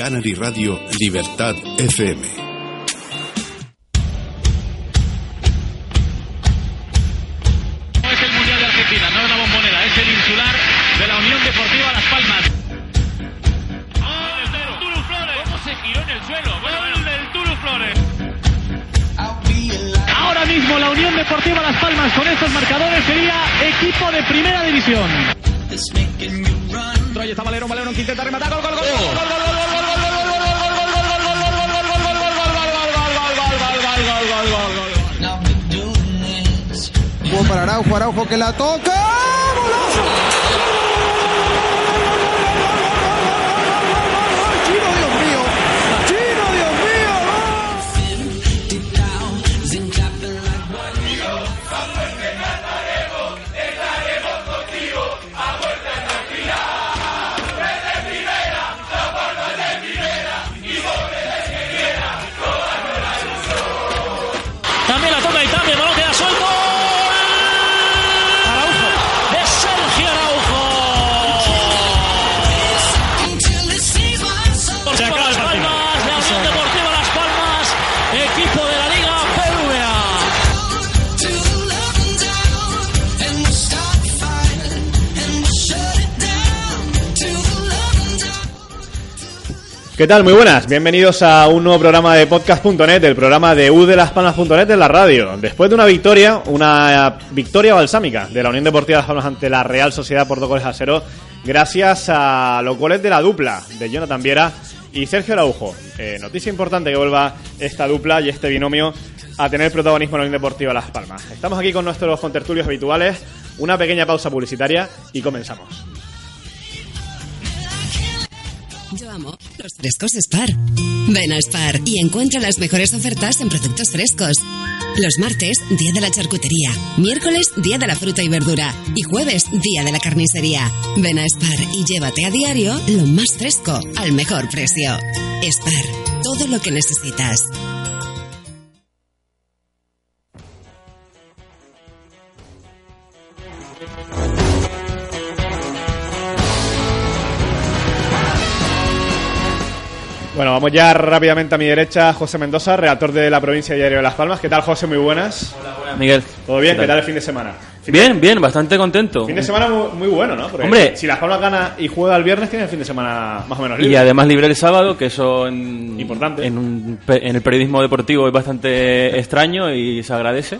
Canary Radio Libertad FM. No es el Mundial de Argentina, no es una bombonera, es el insular de la Unión Deportiva Las Palmas. ¡Oh, el cero! ¡Turu Flores! Se giró en el suelo! ¡Voy a verle el Turu Flores! Ahora mismo la Unión Deportiva Las Palmas con estos marcadores sería equipo de primera división. ¡Troya está Valero, Valero! ¡Quinteta, rematar! gol, gol, gol, gol, corro! para Araujo, Araujo que la toca. ¡Golazo! También la toca y también, ¿Qué tal? Muy buenas. Bienvenidos a un nuevo programa de podcast.net, el programa de udelaspalmas.net de la radio. Después de una victoria, una victoria balsámica de la Unión Deportiva Las Palmas ante la Real Sociedad por dos goles a cero, gracias a los goles de la dupla de Jonathan Viera y Sergio Araujo. Eh, noticia importante que vuelva esta dupla y este binomio a tener protagonismo en la Unión Deportiva Las Palmas. Estamos aquí con nuestros contertulios habituales, una pequeña pausa publicitaria y comenzamos. Yo amo los frescos Spar. Ven a Spar y encuentra las mejores ofertas en productos frescos. Los martes, día de la charcutería. Miércoles, día de la fruta y verdura. Y jueves, día de la carnicería. Ven a Spar y llévate a diario lo más fresco al mejor precio. Spar, todo lo que necesitas. Bueno, vamos ya rápidamente a mi derecha, José Mendoza, redactor de la provincia de Diario de Las Palmas. ¿Qué tal, José? Muy buenas. Miguel. ¿Todo bien? ¿Qué ¿Qué tal? el fin de semana? Fin Bien, bien, bastante contento. fin de semana muy, muy bueno, ¿no? Porque Hombre. si Las Palmas gana y juega el viernes, tiene el fin de semana más o menos Y libre. además libre el sábado, que eso en, Importante. En, un pe- en el periodismo deportivo es bastante extraño y se agradece.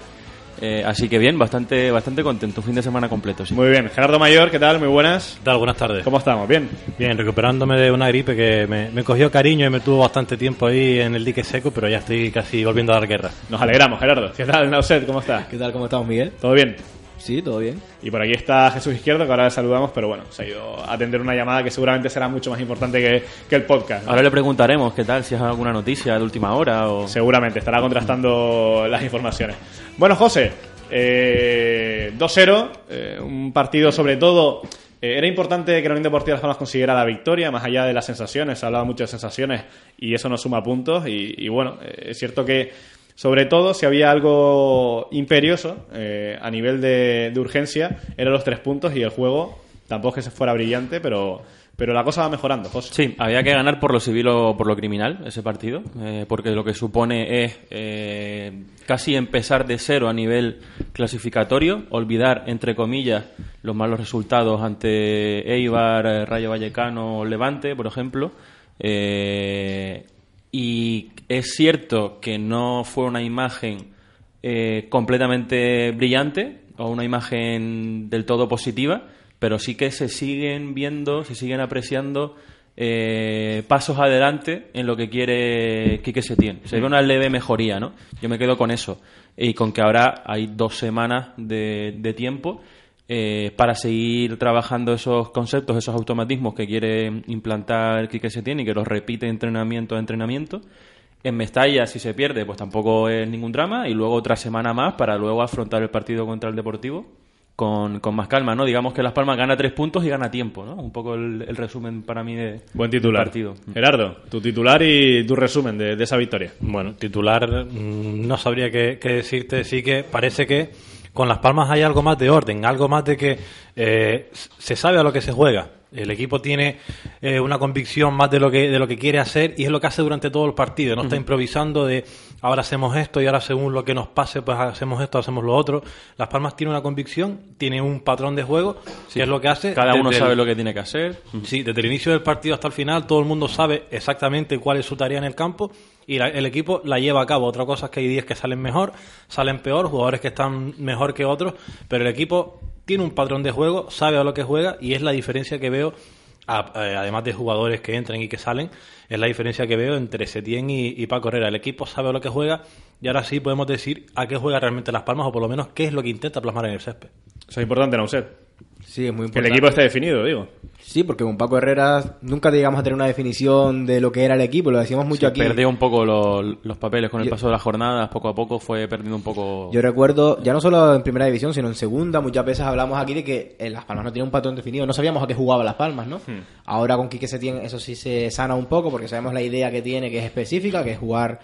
Eh, así que bien, bastante bastante contento. Fin de semana completo, sí. Muy bien. Gerardo Mayor, ¿qué tal? Muy buenas. ¿Qué tal? Buenas tardes. ¿Cómo estamos? ¿Bien? Bien, recuperándome de una gripe que me, me cogió cariño y me tuvo bastante tiempo ahí en el dique seco, pero ya estoy casi volviendo a dar guerra. Nos alegramos, Gerardo. ¿Qué tal, Nauset? ¿Cómo estás? ¿Qué tal? ¿Cómo estamos, Miguel? ¿Todo bien? Sí, todo bien. Y por aquí está Jesús Izquierdo, que ahora le saludamos, pero bueno, se ha ido a atender una llamada que seguramente será mucho más importante que, que el podcast. ¿no? Ahora le preguntaremos qué tal, si es alguna noticia de última hora o... Seguramente, estará contrastando las informaciones. Bueno, José, eh, 2-0, eh, un partido sobre todo... eh, era importante que la Unión Deportiva Las Palmas consiguiera la victoria, más allá de las sensaciones, se ha hablado mucho de sensaciones y eso nos suma puntos. Y, y bueno, eh, es cierto que, sobre todo, si había algo imperioso eh, a nivel de, de urgencia, eran los tres puntos y el juego tampoco es que se fuera brillante, pero, pero la cosa va mejorando, José. Sí, había que ganar por lo civil o por lo criminal ese partido, eh, porque lo que supone es eh, casi empezar de cero a nivel clasificatorio, olvidar, entre comillas, los malos resultados ante Eibar, eh, Rayo Vallecano, Levante, por ejemplo. Eh, y es cierto que no fue una imagen eh, completamente brillante o una imagen del todo positiva, pero sí que se siguen viendo, se siguen apreciando eh, pasos adelante en lo que quiere Quique Setién. Se ve una leve mejoría, ¿no? Yo me quedo con eso. Y con que ahora hay dos semanas de, de tiempo eh, para seguir trabajando esos conceptos, esos automatismos que quiere implantar Quique Setién y que los repite entrenamiento a entrenamiento. En Mestalla, si se pierde, pues tampoco es ningún drama. Y luego otra semana más para luego afrontar el partido contra el Deportivo con, con más calma, ¿no? Digamos que Las Palmas gana tres puntos y gana tiempo, ¿no? Un poco el, el resumen para mí de, Buen titular. del partido. Gerardo, tu titular y tu resumen de, de esa victoria. Bueno, titular mm, no sabría qué, qué decirte, sí que parece que con Las Palmas hay algo más de orden, algo más de que eh, se sabe a lo que se juega. El equipo tiene eh, una convicción más de lo que de lo que quiere hacer y es lo que hace durante todo el partido. No está improvisando de ahora hacemos esto y ahora según lo que nos pase pues hacemos esto, hacemos lo otro. Las Palmas tiene una convicción, tiene un patrón de juego que es lo que hace. Cada uno sabe el- lo que tiene que hacer. Sí, desde el inicio del partido hasta el final todo el mundo sabe exactamente cuál es su tarea en el campo y la- el equipo la lleva a cabo. Otra cosa es que hay días que salen mejor, salen peor, jugadores que están mejor que otros, pero el equipo tiene un patrón de juego, sabe a lo que juega y es la diferencia que veo, además de jugadores que entran y que salen, es la diferencia que veo entre Setién y, y Paco Herrera. El equipo sabe a lo que juega y ahora sí podemos decir a qué juega realmente Las Palmas o por lo menos qué es lo que intenta plasmar en el césped. Eso es importante, Nauset. Sí, es muy Que el importante. equipo esté definido, digo. Sí, porque con Paco Herrera nunca llegamos a tener una definición de lo que era el equipo, lo decíamos mucho Sí, aquí. Perdió un poco lo- los papeles con el Yo- paso de las jornadas, poco a poco fue perdiendo un poco... Yo recuerdo, ya no solo en primera división, sino en segunda, muchas veces hablamos aquí de que eh, Las Palmas no tenía un patrón definido, no sabíamos a qué jugaba Las Palmas, ¿no? Hmm. Ahora con Quique Setién eso sí se sana un poco porque sabemos la idea que tiene, que es específica, que es jugar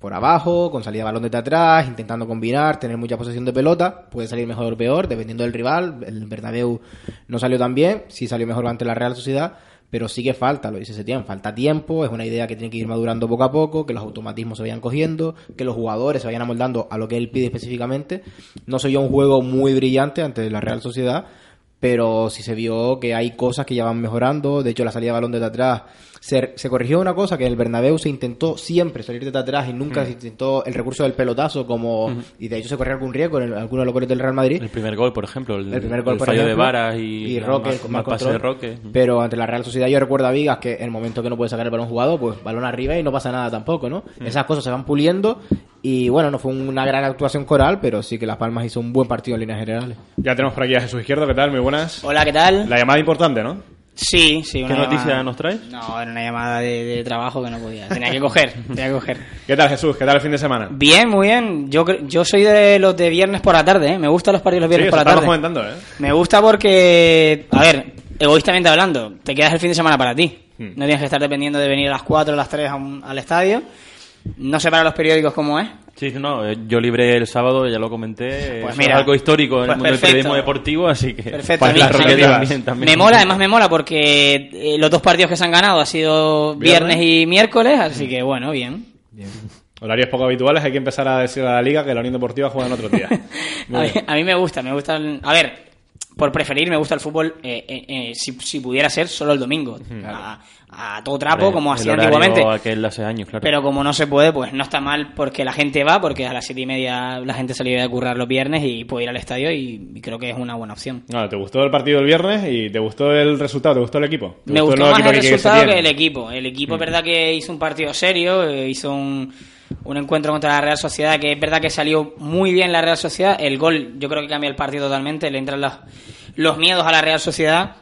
por abajo, con salida de balón desde atrás, intentando combinar, tener mucha posesión de pelota, puede salir mejor o peor, dependiendo del rival. El Bernabéu no salió tan bien, sí salió mejor ante la Real Sociedad, pero sí que falta, lo dice Setién, falta tiempo, es una idea que tiene que ir madurando poco a poco, que los automatismos se vayan cogiendo, que los jugadores se vayan amoldando a lo que él pide específicamente. No soy yo un juego muy brillante ante la Real Sociedad, pero sí se vio que hay cosas que ya van mejorando. De hecho, la salida de balón desde atrás se, se corrigió una cosa que en el Bernabéu se intentó siempre salir desde atrás y nunca se intentó el recurso del pelotazo como y de hecho se corrió algún riesgo en el- algunos de los goles del Real Madrid. El primer gol, por ejemplo, el, El primer gol, el por fallo de Varas y, y Roque más, con más pase de. Roque. Pero ante la Real Sociedad yo recuerdo a Vigas que en el momento que no puede sacar el balón jugado, pues balón arriba y no pasa nada tampoco, ¿no? Esas cosas se van puliendo y bueno, no fue una gran actuación coral, pero sí que Las Palmas hizo un buen partido en líneas generales. Ya tenemos por aquí a Jesús Izquierdo, ¿qué tal? Muy buenas. Hola, ¿qué tal? La llamada importante, ¿no? Sí, sí. ¿Qué una noticia llamada- nos traes? No, era una llamada de, de trabajo que no podía. Tenía que coger, tenía que coger. ¿Qué tal, Jesús? ¿Qué tal el fin de semana? Bien, muy bien. Yo, yo soy de los de viernes por la tarde, ¿eh? Me gustan los partidos los viernes por la tarde. comentando, ¿eh? Me gusta porque, a ver, egoístamente hablando, te quedas el fin de semana para ti. Hmm. No tienes que estar dependiendo de venir a las 4 o las 3 a un- al estadio. No sé para los periódicos cómo es. Sí, no, eh, yo libré el sábado, ya lo comenté. Pues mira, es algo histórico en pues el mundo del periodismo deportivo, así que. Perfecto, Para mí- también, también. Me mola, además me mola porque eh, los dos partidos que se han ganado ha sido viernes, Viernes. y miércoles, así que bueno, bien. Horarios poco habituales, hay que empezar a decir a la liga que la Unión Deportiva juega en otro día. A mí, a mí me gusta, me gusta. el- a ver, por preferir, me gusta el fútbol, eh, eh, eh, si, si pudiera ser, solo el domingo. A, a todo trapo, Hombre, como el hacía antiguamente. aquel hace años, claro. Pero como no se puede, pues no está mal porque la gente va, porque a las siete y media la gente salió de currar los viernes y puede ir al estadio y, y creo que es una buena opción. No, ¿Te gustó el partido del viernes y te gustó el resultado? ¿Te gustó el equipo? ¿Te Me gustó más el resultado que el equipo. El equipo es verdad que hizo un partido serio, eh, hizo un, un encuentro contra la Real Sociedad, que es verdad que salió muy bien la Real Sociedad. El gol yo creo que cambia el partido totalmente, le entran los, los miedos a la Real Sociedad.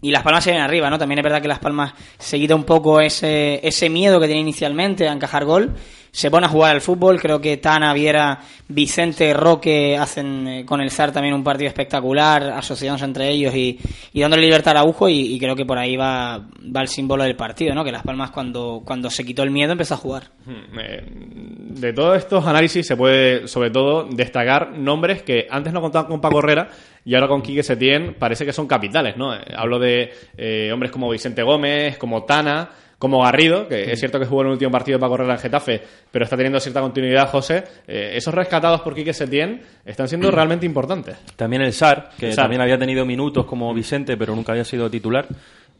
Y Las Palmas se ven arriba, ¿no? También es verdad que Las Palmas se quita un poco ese, ese miedo que tenía inicialmente a encajar gol. Se pone a jugar al fútbol. Creo que Tana, Viera, Vicente, Roque hacen eh, con el ZAR también un partido espectacular, asociándose entre ellos y, y dándole libertad a Araujo. Y, y creo que por ahí va, va el símbolo del partido, ¿no? Que Las Palmas, cuando, cuando se quitó el miedo, empezó a jugar. Hmm, eh, De todos estos análisis se puede, sobre todo, destacar nombres que antes no contaban con Paco Herrera y ahora con Quique Setién parece que son capitales, ¿no? Eh, Hablo de eh, hombres como Vicente Gómez, como Tana, como Garrido, que es cierto que jugó en el último partido de Paco Herrera en Getafe, pero está teniendo cierta continuidad, José. Eh, esos rescatados por Quique Setién están siendo realmente importantes. También el SAR, que El Sar. también había tenido minutos como Vicente, pero nunca había sido titular.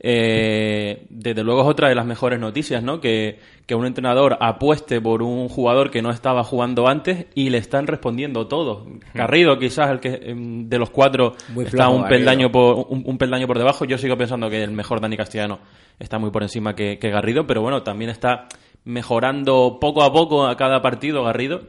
Eh, desde luego es otra de las mejores noticias, ¿no? Que, que un entrenador apueste por un jugador que no estaba jugando antes y le están respondiendo todos. Garrido, quizás el que em, de los cuatro Muy está flojo, un Garrido. peldaño por un, un peldaño por debajo. Yo sigo pensando que el mejor Dani Castellano está muy por encima que, que Garrido, pero bueno, también está mejorando poco a poco a cada partido Garrido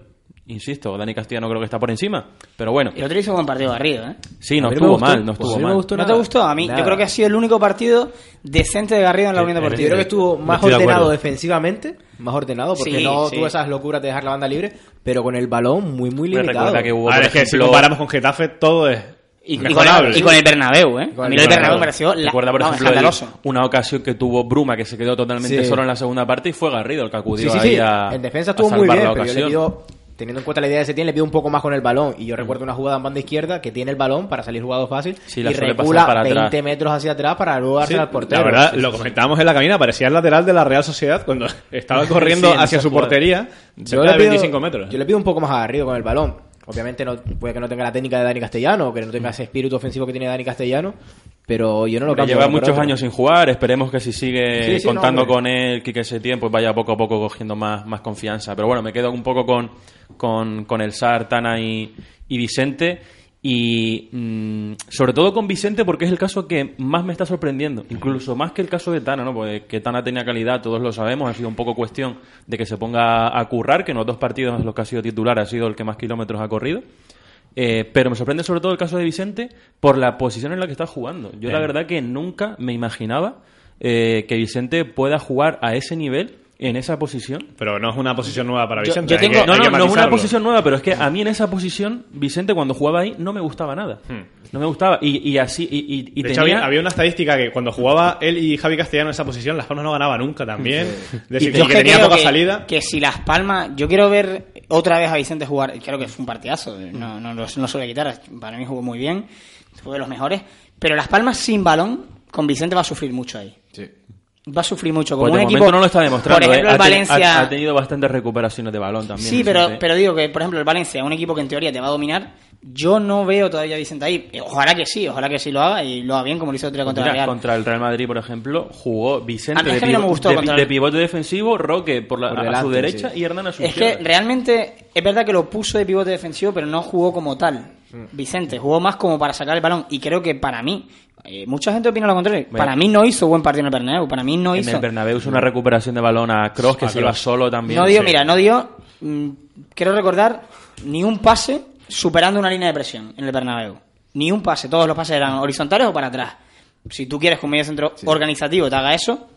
insisto, Dani Castellano creo que está por encima. Pero bueno, El otro hizo buen partido Garrido, ¿eh? sí, no A no estuvo gustó. mal, no Pues estuvo a no mal. ¿No te gustó? A mí, Nada. yo creo que ha sido el único partido decente de Garrido en la Unión Deportiva. Yo creo que estuvo más Estoy ordenado defensivamente, más ordenado, porque Sí, no sí. tuvo esas locuras de dejar la banda libre, pero con el balón muy, muy limitado. recuerda que hubo, A ver, por es que si comparamos con Getafe, todo es Y, y con el, y con el Bernabéu, ¿eh? Con A el mí el Bernabéu me pareció la, Recuerda, por vamos, ejemplo, el- una ocasión que tuvo Bruma, que se quedó totalmente Sí. solo en la segunda parte y fue Garrido el que acudió Sí, sí, ahí sí. a En defensa a estuvo muy bien, pero yo le pido, teniendo en cuenta la idea de Setién, le pido un poco más con el balón. Y yo recuerdo una jugada en banda izquierda que tiene el balón para salir jugado fácil Sí, y recula para 20 atrás. metros hacia atrás para luego darse Sí, al portero. La verdad, lo comentábamos en la cabina, parecía el lateral de la Real Sociedad cuando estaba corriendo hacia su portería, Yo cerca le, de pido, 25 metros. yo le pido un poco más agarrido con el balón. Obviamente no, puede que no tenga la técnica de Dani Castellano, o que no tenga ese espíritu ofensivo que tiene Dani Castellano, pero yo no lo cambio lleva muchos otro. años sin jugar, esperemos que si sigue Sí, sí, no, contando hombre. con él, Quique Setién, pues vaya poco a poco cogiendo más, más confianza. Pero bueno, me quedo un poco con, con, con el Sar, Tana y, y Vicente. Y mm, sobre todo con Vicente porque es el caso que más me está sorprendiendo, incluso más que el caso de Tana, ¿no? Porque que Tana tenía calidad, todos lo sabemos, ha sido un poco cuestión de que se ponga a currar, que en los dos partidos en los que ha sido titular ha sido el que más kilómetros ha corrido. Eh, pero me sorprende sobre todo el caso de Vicente por la posición en la que está jugando. Yo la verdad que nunca me imaginaba eh, que Vicente pueda jugar a ese nivel en esa posición. Pero no es una posición nueva para Vicente. yo tengo- que- No, no, no es una posición nueva, pero es que a mí en esa posición, Vicente cuando jugaba ahí no me gustaba nada. No me gustaba. Y, y así, y, y- y Hmm. De hecho, tenía... había, había una estadística que cuando jugaba él y Javi Castellano en esa posición, Las Palmas no ganaba nunca también. Es decir, Yo que, tenía creo poca que- salida. Que si Las Palmas, yo quiero ver otra vez a Vicente jugar, creo que fue un partidazo, no, no, no, no se lo voy a quitar, para mí jugó muy bien, fue de los mejores, pero Las Palmas sin balón, con Vicente va a sufrir mucho ahí. Va a sufrir mucho. Como Pues de un equipo, no lo está demostrando. Por ejemplo, ¿eh? el Ha te- Valencia... ha, ha tenido bastantes recuperaciones de balón también. Sí, pero, pero digo que, por ejemplo, el Valencia, un equipo que en teoría te va a dominar, yo no veo todavía a Vicente ahí. Eh, Ojalá que sí, ojalá que sí lo haga y lo haga bien como lo hizo el otro día contra Mira, el Real. contra el Real Madrid, por ejemplo, jugó Vicente de, no me pivo- gustó de- contra de el- pivote defensivo, Roque por la, Por a su derecha sí. y Hernán a su Es que izquierda. realmente es verdad que lo puso de pivote defensivo, pero no jugó como tal. Mm. Vicente jugó más como para sacar el balón y creo que para mí, eh, mucha gente opina lo contrario. Bueno. Para mí no hizo buen partido en el Bernabéu, para mí no en hizo. el Bernabéu es una recuperación de balón a Cross que A se iba Kroos. solo también. no dio, Sí. mira, no dio, mm, quiero recordar, ni un pase superando una línea de presión en el Bernabéu. Ni un pase, todos los pases eran horizontales o para atrás. Si tú quieres que un medio centro organizativo te haga eso,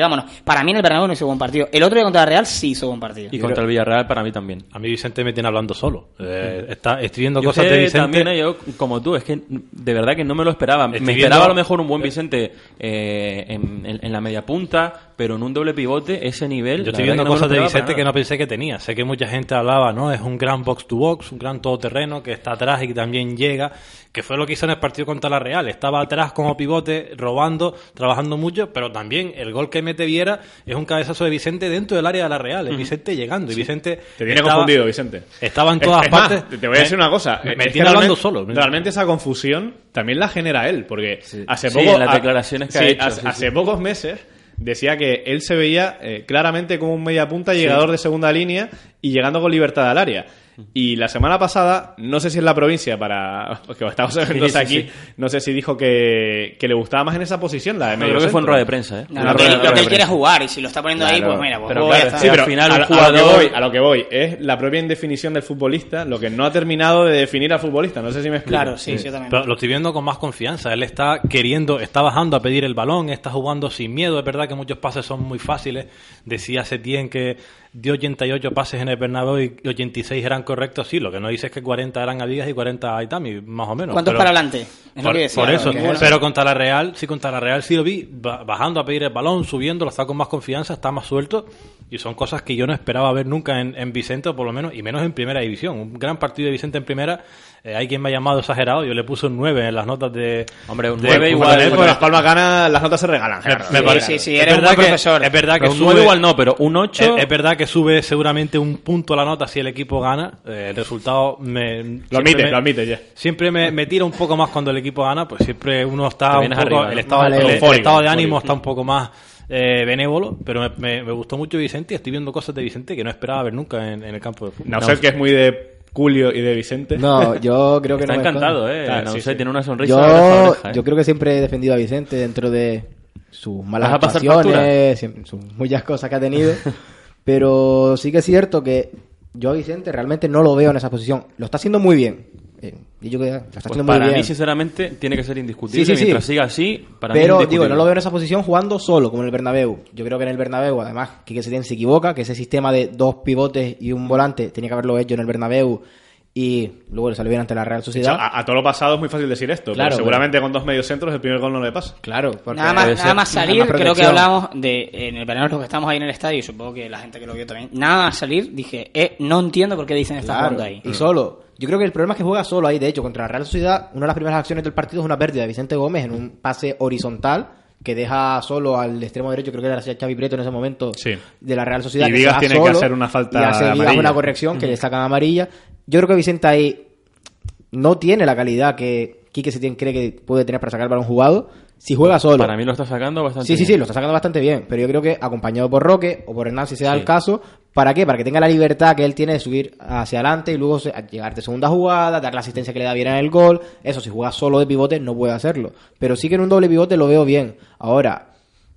vámonos. Para mí en el Bernabéu no hizo buen partido. El otro día contra el Real sí hizo buen partido. Y contra el Villarreal para mí también. A mí Vicente me tiene hablando solo. Eh, está, Yo cosas sé de Vicente. también, eh, yo como tú, es que de verdad que no me lo esperaba. Estoy me viendo- esperaba a lo mejor un buen Vicente eh, en, en- en la media punta, pero en un doble pivote, ese nivel. Yo estoy viendo que no cosas de Vicente que no pensé que tenía. Sé que mucha gente hablaba, ¿no? Es un gran box to box, un gran todoterreno que está atrás y que también llega, que fue lo que hizo en el partido contra la Real. Estaba atrás como pivote, robando, trabajando mucho, pero también el gol que mete Viera es un cabezazo de Vicente dentro del área de la Real. Es Vicente llegando y Vicente. Te tiene estaba- confundido, Vicente. Estaba en Es- todas es más, partes. te voy a decir Me- una cosa. Me, es me tiene hablando solo. Realmente esa confusión también la genera él, porque hace Sí, poco. en las declaraciones que ha sí, hecho, hace, sí, hace sí. pocos meses decía que él se veía eh, claramente como un media punta llegador de segunda línea y llegando con libertad al área. Y la semana pasada, no sé si en la provincia, para porque estamos en Mendoza sí, aquí, sí. no sé si dijo que, que le gustaba más en esa posición, la de No, medio creo que fue en rueda de prensa, ¿eh? No, lo que, rueda- lo rueda que de él quiere jugar y si lo está poniendo ahí, Claro. pues mira, pues Pero juega y claro, está. Sí, al pero final a, un a lo que jugador- voy, a lo que voy es la propia indefinición del futbolista, lo que no ha terminado de definir al futbolista. No sé si me explico. Claro, sí, sí, yo también. Pero lo estoy viendo con más confianza. Él está queriendo, está bajando a pedir el balón, está jugando sin miedo. Es verdad que muchos pases son muy fáciles. Decía Setién que dio 88 pases en el Bernabéu y 86 eran correctos. Sí, lo que no dice es que 40 eran a Vigas y 40 a Aitami, más o menos. ¿Cuántos para adelante? Es por, que decía, por eso, pero contra la Real, sí, contra la Real sí lo vi ba- bajando a pedir el balón, subiendo, lo está con más confianza, está más suelto y son cosas que yo no esperaba ver nunca en, en Vicente, o por lo menos, y menos en primera división. Un gran partido de Vicente en primera, eh, hay quien me ha llamado exagerado, yo le puse un 9 en las notas de... Hombre, un de- 9 de- igual, Cuando bueno, Las Palmas gana, las notas se regalan. me, Gerardo. me Sí, parece- sí, sí, es eres un buen que- profesor. Es verdad que un sube, 9 igual no, pero un 8... es, es verdad que sube seguramente un punto la nota si el equipo gana. eh, el resultado me. Lo admite, me- lo admite, ya. Siempre me, me tira un poco más cuando el equipo gana, pues siempre uno está el, estado, el- estado de ánimo está un poco más eh, benévolo, pero me, me- me gustó mucho Vicente y estoy viendo cosas de Vicente que no esperaba ver nunca en, en el campo de fútbol. Nauset, que es muy de Julio y de Vicente. No, yo creo que Está no encantado. ¿eh? Claro, no sí, sé, sí. tiene una sonrisa de oreja ¿eh? yo creo que siempre he defendido a Vicente dentro de sus malas ¿Vas a pasar actuaciones, sus muchas cosas que ha tenido. pero sí que es cierto que yo a Vicente realmente no lo veo en esa posición. Lo está haciendo muy bien. Y yo creo que lo está Pues haciendo muy para bien. mí, sinceramente, tiene que ser indiscutible. Sí, sí, sí. Mientras siga así, para mí Pero digo, no lo veo en esa posición jugando solo, como en el Bernabéu. Yo creo que en el Bernabéu, además, Quique Setién se equivoca, que ese sistema de dos pivotes y un volante tenía que haberlo hecho en el Bernabéu y luego le salió bien ante la Real hecho, Sociedad. a, a todo lo pasado es muy fácil decir esto. Claro, pero seguramente con dos mediocentros el primer gol no le pasa. Claro, porque Nada más, nada más salir, Nada más creo que hablamos de en el verano los que estamos ahí en el estadio y supongo que la gente que lo vio también. Nada más salir, dije, eh, no entiendo por qué dicen esta Claro, jugando ahí. y solo. Yo creo que el problema es que juega solo ahí. De hecho, contra la Real Sociedad, una de las primeras acciones del partido es una pérdida de Vicente Gómez en un pase horizontal que deja solo al extremo derecho, creo que era Xavi Prieto en ese momento, Sí. de la Real Sociedad. Y que Vigas va tiene que hacer una falta Y hace amarilla. una corrección que le sacan amarilla. Yo creo que Vicente ahí no tiene la calidad que Quique Setién cree que puede tener para sacar el balón jugado si juega solo. Para mí lo está sacando bastante Sí, sí, sí, bien. lo está sacando bastante bien. Pero yo creo que acompañado por Roque o por Hernán, si se da Sí. el caso, ¿para qué? Para que tenga la libertad que él tiene de subir hacia adelante y luego llegar de segunda jugada, dar la asistencia que le da bien en el gol. Eso, si juega solo de pivote, no puede hacerlo. Pero sí que en un doble pivote lo veo bien. Ahora,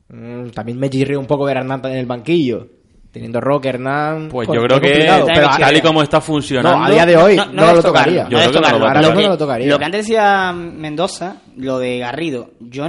mm, también me chirría un poco ver a Hernán en el banquillo. Teniendo Roque, Hernán. Pues yo creo que pero tal y como está funcionando... No, a día de hoy no, lo tocaría. Yo creo que no lo Ahora mismo no lo tocaría. Lo que antes decía Mendoza, lo de Garrido, yo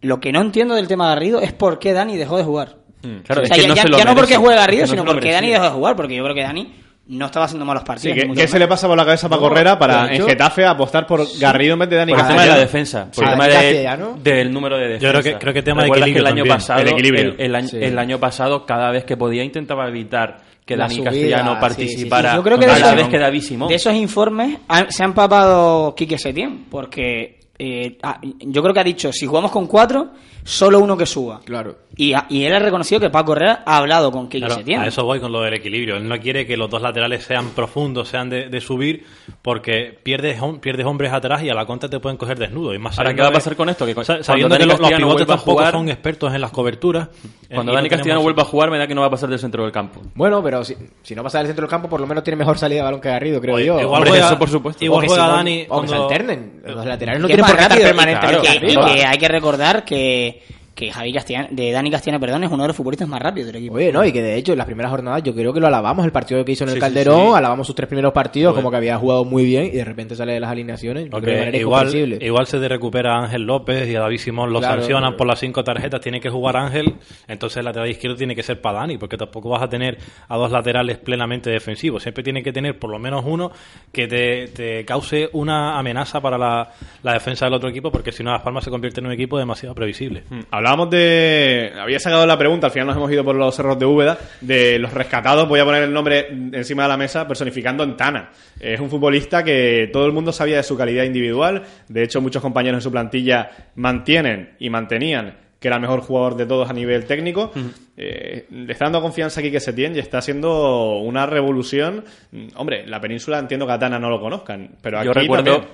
lo que no entiendo del tema Garrido es por qué Dani dejó de jugar. Claro, O es que ya, no ya- se lo ya no porque Es Garrido, que no sino porque. Dani dejó de jugar, porque yo creo que Dani no estaba haciendo malos Sí, partidos. ¿qué, mucho qué se le pasa por la cabeza a Paco No, Herrera para en hecho- Getafe apostar por Garrido en vez de Dani Por el tema de la defensa, por el Sí, tema Dani de- Castellano. del número de defensa. Yo creo que- creo que tema de equilibrio que el año también. pasado, El equilibrio. el, el año, Sí. el año pasado, cada vez que podía intentaba evitar que La Dani subida, Castellano sí, sí, sí. participara Yo creo que a de la esos- vez que David Simón. De esos informes han- se ha empapado Quique Setién, porque eh, ah, yo creo que ha dicho, si jugamos con cuatro, solo uno que suba. Claro. Y, y él ha reconocido que Paco Herrera ha hablado con Quique Claro, Setién. a eso voy con lo del equilibrio. Él no quiere que los dos laterales sean profundos, sean de, de subir, porque pierdes, pierdes hombres atrás y a la contra te pueden coger desnudo. Y más Ahora, ¿qué va a pasar con esto? Que cuando sabiendo que los, los pivotes tampoco jugar- son expertos en las coberturas. Cuando no Dani Castellano tenemos- vuelva a jugar, me da que no va a pasar del centro del campo. Bueno, pero si, si no pasa del centro del campo, por lo menos tiene mejor salida de balón que Garrido, creo Oye, yo. igual Hombre, juega, eso por supuesto. Igual O que juega Simón- Dani. O que se cuando- alternen. Los laterales no tienen que hay que recordar que, que Javi Castellano, de Dani Castellano, perdón, es uno de los futbolistas más rápidos del equipo. Oye, no, y que de hecho en las primeras jornadas yo creo que lo alabamos, el partido que hizo en el Sí, Calderón, sí. alabamos sus tres primeros partidos, Joder. como que había jugado muy bien y de repente sale de las alineaciones. yo Porque creo de manera igual, igual se de recupera a Ángel López y a David Simón lo Claro, sancionan claro. por las cinco tarjetas, tiene que jugar Ángel, entonces el lateral izquierdo tiene que ser para Dani, porque tampoco vas a tener a dos laterales plenamente defensivos, siempre tiene que tener por lo menos uno que te, te cause una amenaza para la, la defensa del otro equipo, porque si no Las Palmas se convierte en un equipo demasiado previsible. Mm, Hablábamos de. Había sacado la pregunta, al final nos hemos ido por los cerros de Úbeda, de los rescatados. Voy a poner el nombre encima de la mesa, personificando en Tana. Es un futbolista que todo el mundo sabía de su calidad individual. De hecho, muchos compañeros en su plantilla mantienen y mantenían que era el mejor jugador de todos a nivel técnico. Eh, le está dando confianza aquí que se tiene y está haciendo una revolución. Mm, Hombre, la península entiendo que a Tana no lo conozcan, pero aquí Yo recuerdo, también.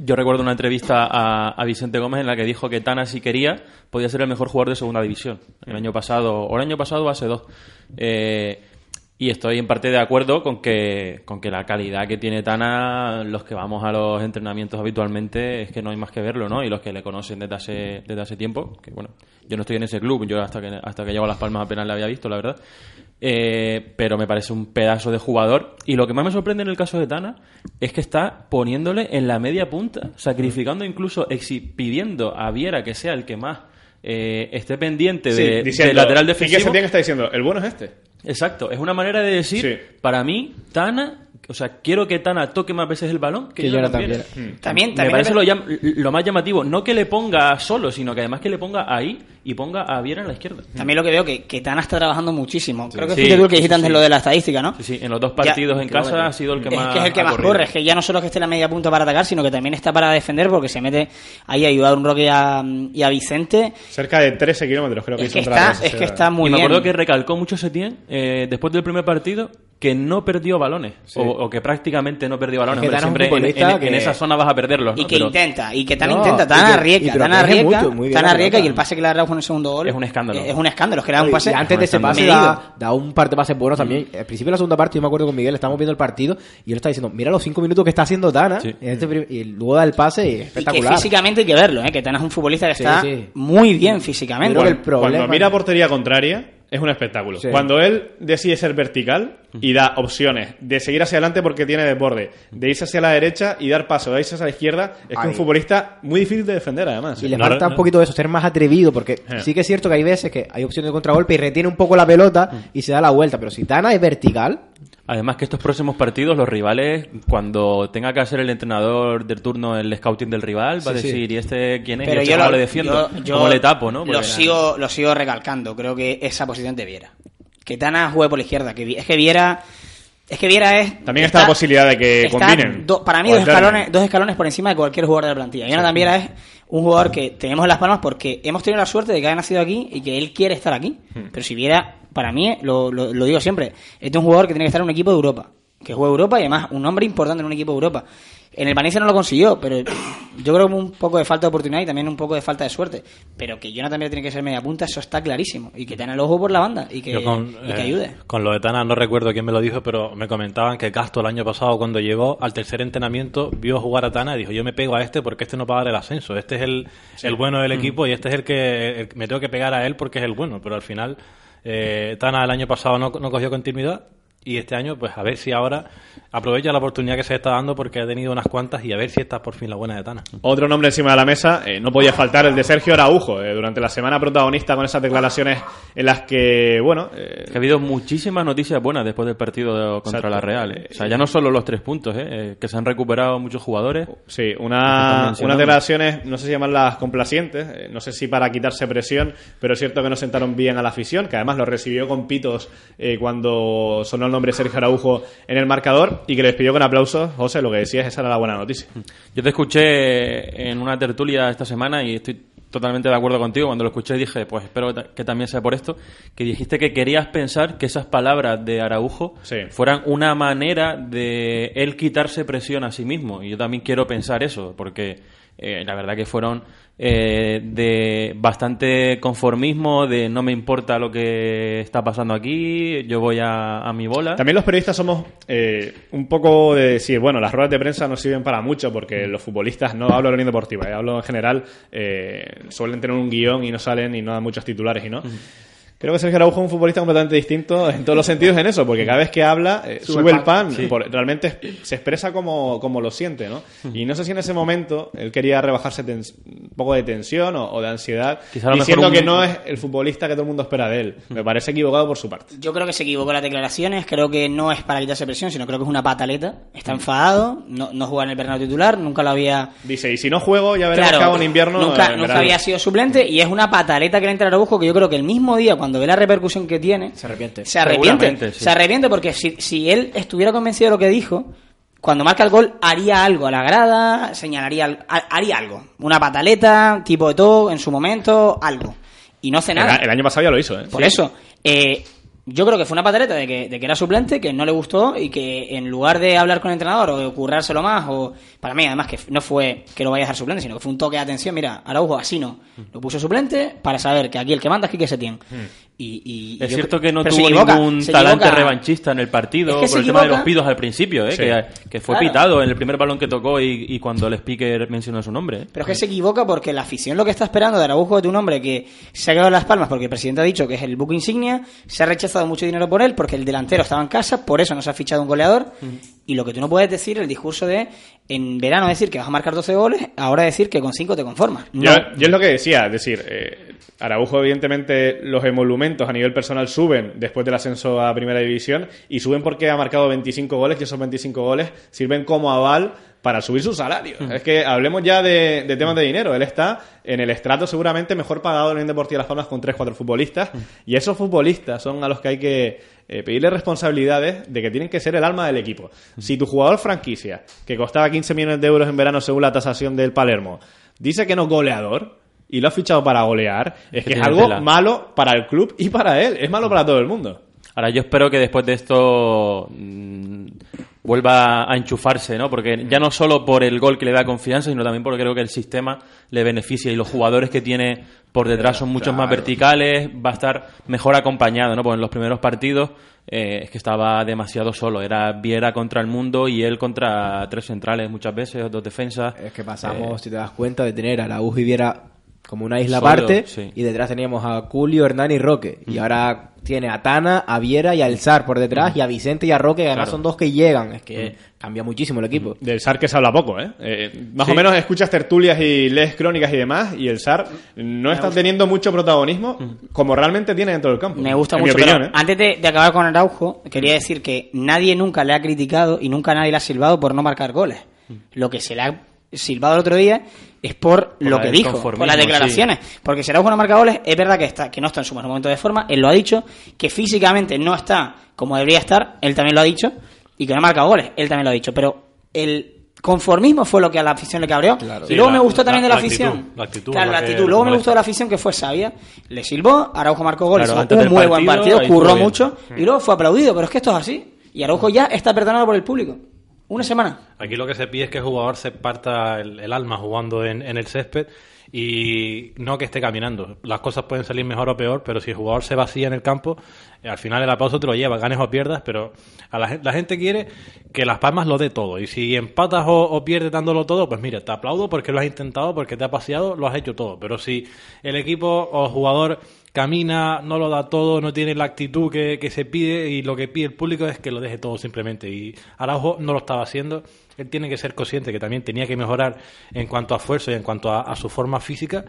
Yo recuerdo una entrevista a, a Vicente Gómez en la que dijo que Tana, si quería, podía ser el mejor jugador de segunda división. El año pasado, o el año pasado hace dos. Eh, y estoy en parte de acuerdo con que, con que la calidad que tiene Tana, los que vamos a los entrenamientos habitualmente, es que no hay más que verlo, ¿no? Y los que le conocen desde hace, desde hace tiempo, que bueno, yo no estoy en ese club, yo hasta que, hasta que llego a Las Palmas apenas le había visto, la verdad. Eh, pero me parece un pedazo de jugador. Y lo que más me sorprende en el caso de Tana es que está poniéndole en la media punta, sacrificando incluso, pidiendo a Viera que sea el que más eh, esté pendiente Sí, de, diciendo, del lateral defensivo. Setién está diciendo, el bueno es este. Exacto, es una manera de decir, Sí. para mí, Tana, o sea, quiero que Tana toque más veces el balón que, Que Jonathan Jonathan Viera. Viera. También, Me también parece lo, llam- lo más llamativo, no que le ponga solo, sino que además que le ponga ahí y ponga a Viera en la izquierda. También lo que veo que, que Tana está trabajando muchísimo. Creo que Sí, tú el que dijiste sí, antes sí. lo de la estadística, ¿no? Sí, sí, en los dos partidos en casa ha sido el que es más que es el que más corrido. corre, es que ya no solo es que esté en la media punta para atacar, sino que también está para defender porque se mete ahí a ayudar a un Roque y a, y a Vicente. Cerca de 13 kilómetros creo que Es hizo que está, es que está muy y me acuerdo que recalcó mucho Setién eh, después del primer partido que no perdió balones o, o que prácticamente no perdió balones Es que Hombre, Tana es un siempre en, en- que- en esa zona vas a perderlos Y ¿no? que Pero intenta, y que No, intenta, y Tana que- y arriesga, Tana protege arriesga, bien Tana la arriesga y el pase que le da Raúl en el segundo gol Es un escándalo. Es un escándalo, es que le da un Y pase antes de ese Alejandro. pase da, da un par de pases buenos también. Al principio de la segunda parte, yo me acuerdo con Miguel, estábamos viendo el partido y él está diciendo, mira los cinco minutos que está haciendo Tana. Sí. en este y luego da el pase y es Y que espectacular. físicamente hay que verlo, ¿eh? que Tana es un futbolista que está sí. muy bien físicamente. El problema- Cuando mira portería contraria, es un espectáculo. Sí. Cuando él decide ser vertical y da opciones de seguir hacia adelante porque tiene desborde, de irse hacia la derecha y dar paso, de irse hacia la izquierda, es que es un futbolista muy difícil de defender además. Y le No, falta no. un poquito de eso, ser más atrevido, porque Eh. sí que es cierto que hay veces que hay opciones de contragolpe y retiene un poco la pelota Mm. y se da la vuelta, pero si Tana es vertical, Además que estos próximos partidos, los rivales, cuando tenga que hacer el entrenador del turno el scouting del rival, va a Sí, sí. decir, ¿y este quién es? Pero ¿Y yo cómo lo, le defiendo? yo- yo ¿Cómo le tapo, no? Lo sigo, lo sigo recalcando. Creo que esa posición de Viera. Que Tana juegue por la izquierda. Que, es que Viera. Es que Viera es. También está la posibilidad de que combinen. do- para mí, dos escalones, dos escalones por encima de cualquier jugador de la plantilla. Jonathan Viera es un jugador que tenemos en las palmas porque hemos tenido la suerte de que haya nacido aquí y que él quiere estar aquí. Hmm. Pero si Viera, para mí, lo, lo- lo digo siempre, este es un jugador que tiene que estar en un equipo de Europa. Que juegue Europa y además un nombre importante en un equipo de Europa. En el Valencia no lo consiguió, pero yo creo que un poco de falta de oportunidad y también un poco de falta de suerte. Pero que Jonathan Viera tiene que ser media punta, eso está clarísimo. Y que tenga el ojo por la banda y que, con, y que eh, ayude. con lo de Tana no recuerdo quién me lo dijo, pero me comentaban que Castro el año pasado cuando llegó al tercer entrenamiento vio jugar a Tana y dijo yo me pego a este porque este no va a dar el ascenso, este es el, el bueno Mm. del equipo y este es el que el- me tengo que pegar a él porque es el bueno, pero al final eh, Tana el año pasado no, no cogió continuidad y este año pues a ver si ahora aprovecha la oportunidad que se está dando porque ha tenido unas cuantas y a ver si esta es por fin la buena de Tana. Otro nombre encima de la mesa, eh, no podía faltar el de Sergio Araujo, eh, durante la semana protagonista con esas declaraciones en las que, bueno, eh, Que ha habido muchísimas noticias buenas después del partido contra Exacto. la Real. ¿eh? O sea, ya no solo los tres puntos, ¿eh? Eh, que se han recuperado muchos jugadores. Sí, una, unas declaraciones, no sé si llamarlas complacientes, eh, no sé si para quitarse presión, pero es cierto que no sentaron bien a la afición, que además lo recibió con pitos eh, cuando sonó el nombre Sergio Araujo en el marcador y que le despidió con aplausos. José, lo que decías, esa era la buena noticia. Yo te escuché en una tertulia esta semana y estoy totalmente de acuerdo contigo. Cuando lo escuché dije, pues espero que ta- que también sea por esto, que dijiste que querías pensar que esas palabras de Araujo Sí. fueran una manera de él quitarse presión a sí mismo. Y yo también quiero pensar eso, porque eh, la verdad que fueron eh, de bastante conformismo, de no me importa lo que está pasando aquí, yo voy a, a mi bola. También los periodistas somos eh, un poco de decir, bueno, las ruedas de prensa no sirven para mucho porque los futbolistas, no hablo de la Unión Deportiva, eh, hablo en general, eh, suelen tener un guion y no salen y no dan muchos titulares y no. Creo que Sergio Araujo es un futbolista completamente distinto en todos los sentidos en eso, porque cada vez que habla eh, sube, el pan, por- realmente se expresa como, como lo siente, ¿no? Y no sé si en ese momento él quería rebajarse tens- un poco de tensión o, o de ansiedad, Quizá a lo diciendo un- que no es el futbolista que todo el mundo espera de él. Me parece equivocado por su parte. Yo creo que se equivocó en las declaraciones, creo que no es para quitarse presión, sino creo que es una pataleta. Está enfadado, no, no juega en el Bernardo titular, nunca lo había... Dice, y si no juego, ya veremos Claro, qué hago en invierno. nunca, en nunca verano". había sido suplente y es una pataleta que le entra a Araujo que yo creo que el mismo día, cuando ve la repercusión que tiene, se arrepiente. se arrepiente. Sí. Se arrepiente porque si, si él estuviera convencido de lo que dijo, cuando marca el gol haría algo a la grada, señalaría, al- ha- haría algo. Una pataleta, tipo de todo, en su momento, algo. Y no hace nada. El, el año pasado ya lo hizo, ¿eh? Por eso, eh, yo creo que fue una pataleta de que, de que era suplente, que no le gustó y que en lugar de hablar con el entrenador o de currárselo más, o para mí además que no fue que lo vaya a dejar suplente, sino que fue un toque de atención, mira, Araujo así no, lo puso suplente para saber que aquí el que manda es Quique Setién. Y, y- y Es yo cierto que no tuvo equivoca, ningún talante equivoca. revanchista en el partido Es que por el tema de los equivoca. pidos al principio, ¿eh? Sí. que, que fue Claro. pitado en el primer balón que tocó y, y cuando el speaker mencionó su nombre. ¿eh? Pero es que se equivoca porque la afición lo que está esperando de Araujo es de un hombre que se ha quedado en las palmas porque el presidente ha dicho que es el buque insignia, se ha rechazado mucho dinero por él porque el delantero estaba en casa, por eso no se ha fichado un goleador. Y lo que tú no puedes decir, el discurso de en verano decir que vas a marcar 12 goles, ahora decir que con 5 te conformas. No. Yo, yo es lo que decía, es decir, eh, Araujo, evidentemente, los emolumentos a nivel personal suben después del ascenso a Primera División y suben porque ha marcado 25 goles y esos 25 goles sirven como aval para subir su salario. Es que hablemos ya de, de temas de dinero. Él está en el estrato seguramente mejor pagado de la Unión Deportiva Las Palmas con 3-4 futbolistas y esos futbolistas son a los que hay que eh, pedirle responsabilidades de que tienen que ser el alma del equipo. Si tu jugador franquicia, que costaba 15 millones de euros en verano según la tasación del Palermo, dice que no es goleador y lo ha fichado para golear, es que es algo tela. malo para el club y para él, es malo para todo el mundo. Ahora yo espero que después de esto mm, vuelva a enchufarse, ¿no? Porque ya no solo por el gol que le da confianza, sino también porque creo que el sistema le beneficia y los jugadores que tiene por detrás son muchos más verticales, va a estar mejor acompañado, ¿no? Porque en los primeros partidos eh, es que estaba demasiado solo, era Viera contra el mundo y él contra tres centrales muchas veces, dos defensas. Es que pasamos, si te das cuenta, de tener a Araujo y Viera como una isla Solo, aparte sí. y detrás teníamos a Julio, Hernán y Roque. Y ahora tiene a Tana, a Viera y a Elzar por detrás y a Vicente y a Roque, que además Claro. son dos que llegan. Es que cambia muchísimo el equipo. Del SAR que se habla poco, ¿eh? Eh, más Sí. o menos escuchas tertulias y lees crónicas y demás, y el SAR no está teniendo mucho protagonismo como realmente tiene dentro del campo. Me gusta mucho. Mi opinión, pero ¿eh? Antes de, de acabar con Araujo, quería decir que nadie nunca le ha criticado y nunca nadie le ha silbado por no marcar goles. Lo que se le ha silbado el otro día es por, lo que dijo, por las declaraciones. Porque si Araujo no marca goles, es verdad que está que no está en su mejor momento de forma, él lo ha dicho, que físicamente no está como debería estar, él también lo ha dicho, y que no marca goles, él también lo ha dicho. Pero el conformismo fue lo que a la afición le cabreó. y Sí, luego la- me gustó también la- de la, la actitud, afición. la actitud Claro, la actitud. Luego me molesta. gustó de la afición que fue sabia. Le silbó, Araujo marcó goles, Claro, un muy buen partido, curró mucho y luego fue aplaudido. Pero es que esto es así. Y Araujo ya está perdonado por el público. Una semana. Aquí lo que se pide es que el jugador se parta el, alma jugando en, el césped y no que esté caminando. Las cosas pueden salir mejor o peor, pero si el jugador se vacía en el campo, eh, al final el aplauso te lo lleva, ganes o pierdas, pero a la, la gente quiere que Las Palmas lo dé todo. Y si empatas o, o pierdes dándolo todo, pues mira, te aplaudo porque lo has intentado, porque te ha paseado, lo has hecho todo. Pero si el equipo o jugador camina, no lo da todo, no tiene la actitud que, que se pide y lo que pide el público es que lo deje todo simplemente. Y Araujo no lo estaba haciendo. Él tiene que ser consciente que también tenía que mejorar en cuanto a esfuerzo y en cuanto a, a su forma física.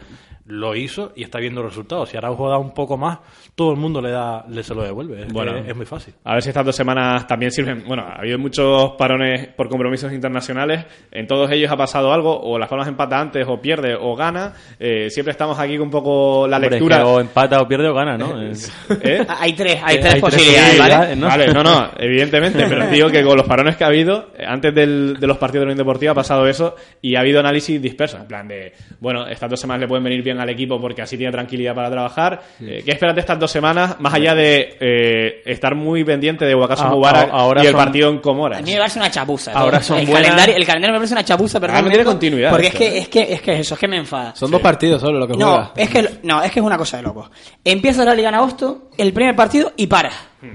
Lo hizo y está viendo resultados. Si Araujo da un poco más, todo el mundo le da le se lo devuelve. Es, Bueno. es muy fácil. A ver si estas dos semanas también sirven. Bueno, ha habido muchos parones por compromisos internacionales. En todos ellos ha pasado algo. O Las Palmas empata antes, o pierde, o gana. Eh, siempre estamos aquí con un poco la Hombre, es lectura. que o empata o pierde o gana, ¿no? Eh, ¿Eh? Hay tres, hay tres hay tres posibilidades, ¿vale? posibilidades, ¿no? Vale, no, no, evidentemente, pero digo que con los parones que ha habido, antes del- de los partidos de la Unión Deportiva ha pasado eso y ha habido análisis dispersos, en plan de, bueno, estas dos semanas le pueden venir bien al equipo porque así tiene tranquilidad para trabajar. Eh, ¿Qué esperas de estas dos semanas, más allá de eh, estar muy pendiente de Wakaso Ah, Mubarak ah, ahora y el son- partido en A Comoras? mí me parece una chapuza. Ahora son el, buenas- calendario, el calendario me parece una chapuza, perdón. Ah, no tiene continuidad Porque es esto, que, ¿eh? es que es que eso, es que me enfada. Son dos partidos solo lo que No, juega. es que no, es que es una cosa de locos. Empieza la liga en agosto, el primer partido y para. Pero,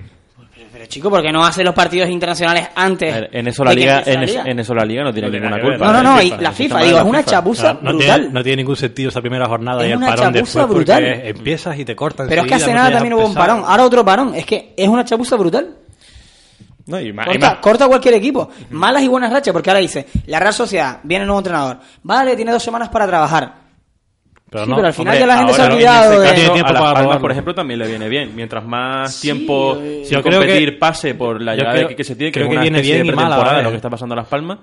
pero, chico, ¿por qué no hace los partidos internacionales antes? ver, en eso la liga, en, liga? eso la liga no tiene No ninguna culpa. No, no, no, y la FIFA, digo, es una chapuza no, brutal. Tiene, no tiene ningún sentido esa primera jornada Es y el una parón chapuza después brutal. porque empiezas y te cortan. Pero es que hace nada también hubo un parón, ahora otro parón. Es que es una chapuza brutal. No, y más- y Corta, más- corta cualquier equipo. Malas y buenas rachas, porque ahora dice, la Real Sociedad, viene el nuevo entrenador. Vale, tiene dos semanas para trabajar. Pero Sí, no, pero al final hombre, ya la gente se ha olvidado este de- tiempo a Las para Palmas, por ejemplo, también le viene bien. Mientras más Sí, tiempo eh, sin yo creo competir que- pase por la creo- que, que se tiene, que creo que viene bien y mal a la pretemporada vez. lo que está pasando a Las Palmas.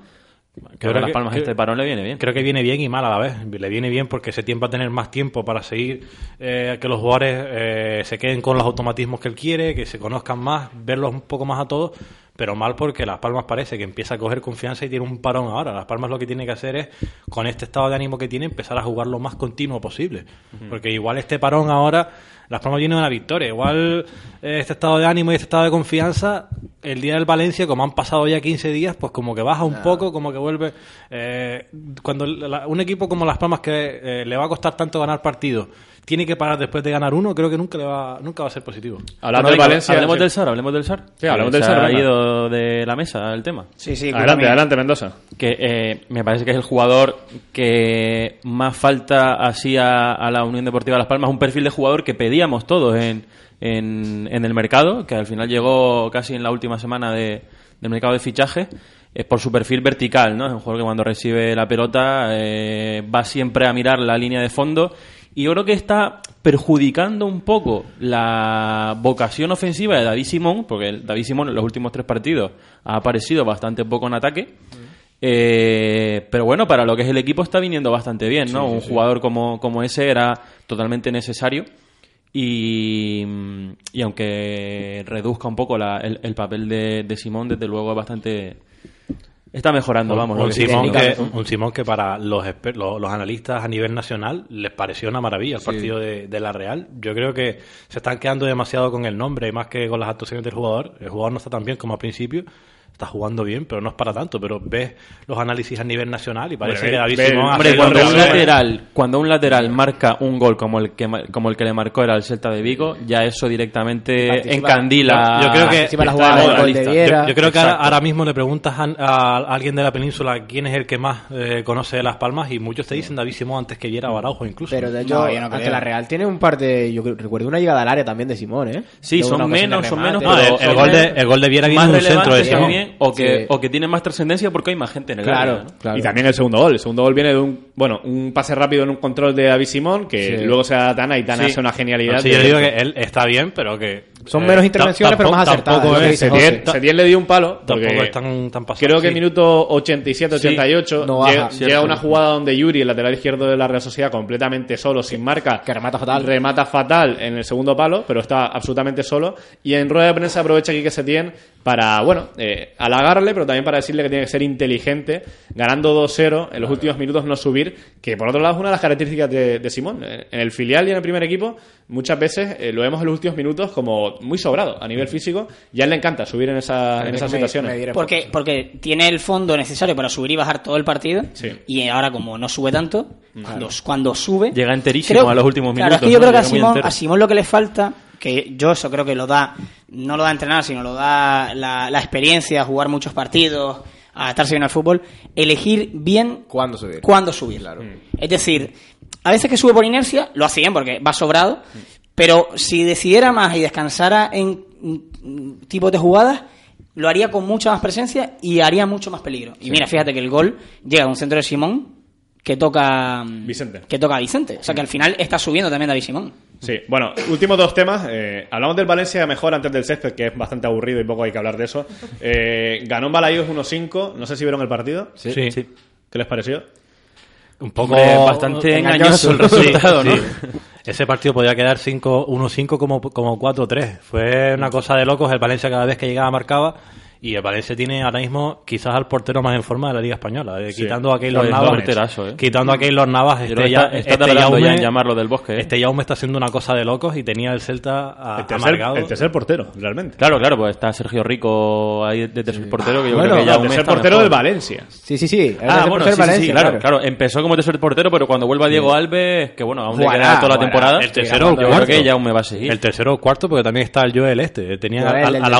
Que Creo ahora Las que- Palmas este parón le viene bien. Creo que viene bien y mal a la vez. Le viene bien porque ese tiempo a tener más tiempo para seguir eh, que los jugadores eh, se queden con los automatismos que él quiere, que se conozcan más, verlos un poco más a todos. Pero mal porque Las Palmas parece que empieza a coger confianza y tiene un parón ahora. Las Palmas lo que tiene que hacer es, con este estado de ánimo que tiene, empezar a jugar lo más continuo posible. Porque igual este parón ahora, Las Palmas viene de una victoria. Igual eh, este estado de ánimo y este estado de confianza, el día del Valencia, como han pasado ya 15 días, pues como que baja un poco, como que vuelve. eh, cuando la- un equipo como Las Palmas que eh, le va a costar tanto ganar partidos, tiene que parar después de ganar uno, creo que nunca le va, nunca va a ser positivo. Hablando Bueno, de Valencia... Hablemos sí. del SAR, hablemos del SAR. Sí, hablemos del se SAR, ha venga. ido de la mesa el tema. Sí, sí, Adelante, adelante, Mendoza. que eh, me parece que es el jugador que más falta así a, a la Unión Deportiva Las Palmas, un perfil de jugador que pedíamos todos en, en, en el mercado, que al final llegó casi en la última semana de, del mercado de fichaje, es por su perfil vertical, ¿no? Es un jugador que cuando recibe la pelota eh, va siempre a mirar la línea de fondo y yo creo que está perjudicando un poco la vocación ofensiva de David Simón, porque David Simón en los últimos tres partidos ha aparecido bastante poco en ataque. Eh, pero bueno, para lo que es el equipo está viniendo bastante bien, ¿no? un jugador como, como ese era totalmente necesario. Y, y aunque reduzca un poco la- el, el papel de, de Simón, desde luego es bastante. Está mejorando, vamos. un. Simón que, un Simón que para los, los, los analistas a nivel nacional les pareció una maravilla el partido de, de la Real. Yo creo que se están quedando demasiado con el nombre más que con las actuaciones del jugador. El jugador no está tan bien como al principio. Está jugando bien, pero no es para tanto. Pero ves los análisis a nivel nacional y parece que David ve- Simón hombre, Cuando un lateral, cuando un lateral marca un gol como el que como el que le marcó era el Celta de Vigo, ya eso directamente Participa- encandila. Yo creo que la jugada del gol de Yo- Viera. Yo, creo que ahora, mismo le preguntas a, a alguien de la península quién es el que más eh, conoce de Las Palmas y muchos te dicen David Simón antes que Viera o Araujo incluso. Pero de hecho, No, la Real tiene un par de. Yo creo- recuerdo una llegada al área también de Simón, ¿eh? Sí, son menos, son menos, son gol de, menos- el gol de Viera viene un centro de Simón. O que, Sí. o que tienen más trascendencia porque hay más gente en el Claro, área, ¿no? claro. Y también el segundo gol. El segundo gol viene de un, bueno, un pase rápido en un control de David Simón, que Sí. luego se da a Tana y Tana Sí. hace una genialidad. Sí, yo digo que él está bien, pero que... Son eh, menos intervenciones, pero más acertadas, tampoco es Setién. Setién le dio un palo. Tampoco es tan, tan pasado. Creo que Sí. minuto 87-88 No llega, llega una jugada donde Yuri, el lateral izquierdo de la Real Sociedad, completamente solo, sin marca. Que remata fatal. Remata fatal en el segundo palo, pero está absolutamente solo. Y en rueda de prensa aprovecha aquí que Setién para, bueno, eh, halagarle, pero también para decirle que tiene que ser inteligente, ganando 2-0 en los últimos minutos no subir, que por otro lado es una de las características de, de Simón. En el filial y en el primer equipo, muchas veces eh, lo vemos en los últimos minutos como muy sobrado a nivel físico, y a él le encanta subir en, esa- en esas Me- situaciones. me Porque, porque tiene el fondo necesario para subir y bajar todo el partido. Sí. Y ahora, como no sube tanto, cuando, cuando sube. Llega enterísimo a los últimos Claro, minutos, es que yo ¿no? creo que Simón, a Simón lo que le falta, que yo eso creo que lo da, no lo da entrenar, sino lo da la, la experiencia, jugar muchos partidos, adaptarse bien al fútbol, elegir bien ¿Cuándo subir? cuándo subir. Es decir, a veces que sube por inercia, lo hace bien porque va sobrado, pero si decidiera más y descansara en mm, tipos de jugadas, lo haría con mucha más presencia y haría mucho más peligro. Y mira, fíjate que el gol llega a un centro de Simón que toca mm, Vicente. que toca a Vicente. O sea que al final está subiendo también David Simón. Sí, bueno, últimos dos temas. Eh, hablamos del Valencia mejor antes del césped, que es bastante aburrido y poco hay que hablar de eso. Eh, ganó en Balaídos 1-5. No sé si vieron el partido. Sí. ¿Qué les pareció? Un poco... Hombre, bastante engañoso el resultado, Sí, ¿no? sí. Ese partido podía quedar 5 1-5 como, como 4-3. Fue una cosa de locos. El Valencia cada vez que llegaba marcaba. Y el Valencia tiene ahora mismo quizás al portero más en forma de la Liga Española. eh, Sí. Quitando a Keylor Pues, Navas. porterazo, ¿eh? Quitando a Keylor Navas. Este, está, ya, está este tardando ya Jaume- en llamarlo del bosque. ¿eh? Este Jaume está haciendo una cosa de locos y tenía el Celta a- El tercer, amargado. el tercer portero, realmente. Claro, claro, pues está Sergio Rico ahí de tercer portero, que yo Bueno, creo que ya el tercer está portero mejor. del Valencia. Sí, sí, sí. El Ah, tercer bueno, sí, Valencia, sí, claro, claro. Empezó como tercer portero, pero cuando vuelva Diego Alves, que bueno, aún le queda toda la temporada. El tercero o yo creo cuarto. que ya aún me va a seguir. El tercero o cuarto, porque también está el Joel este. Tenía al, el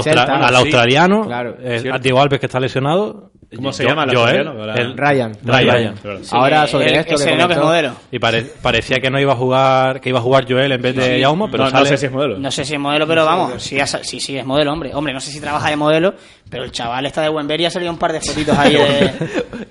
australiano, claro. Diego Alves que está lesionado. ¿Cómo se llama el Joel, el- Ryan. Ryan. Ahora sobre el- esto ese que no, que es comentó- modelo. Y pare- parecía que no iba a jugar, que iba a jugar Joel en vez de Jaume, pero no, sé si es modelo. No sé si es modelo, pero vamos, sí, sí, sí, es modelo, hombre. Hombre, no sé si trabaja de modelo, pero el chaval está de Wenberry y ha salido un par de fotitos ahí de...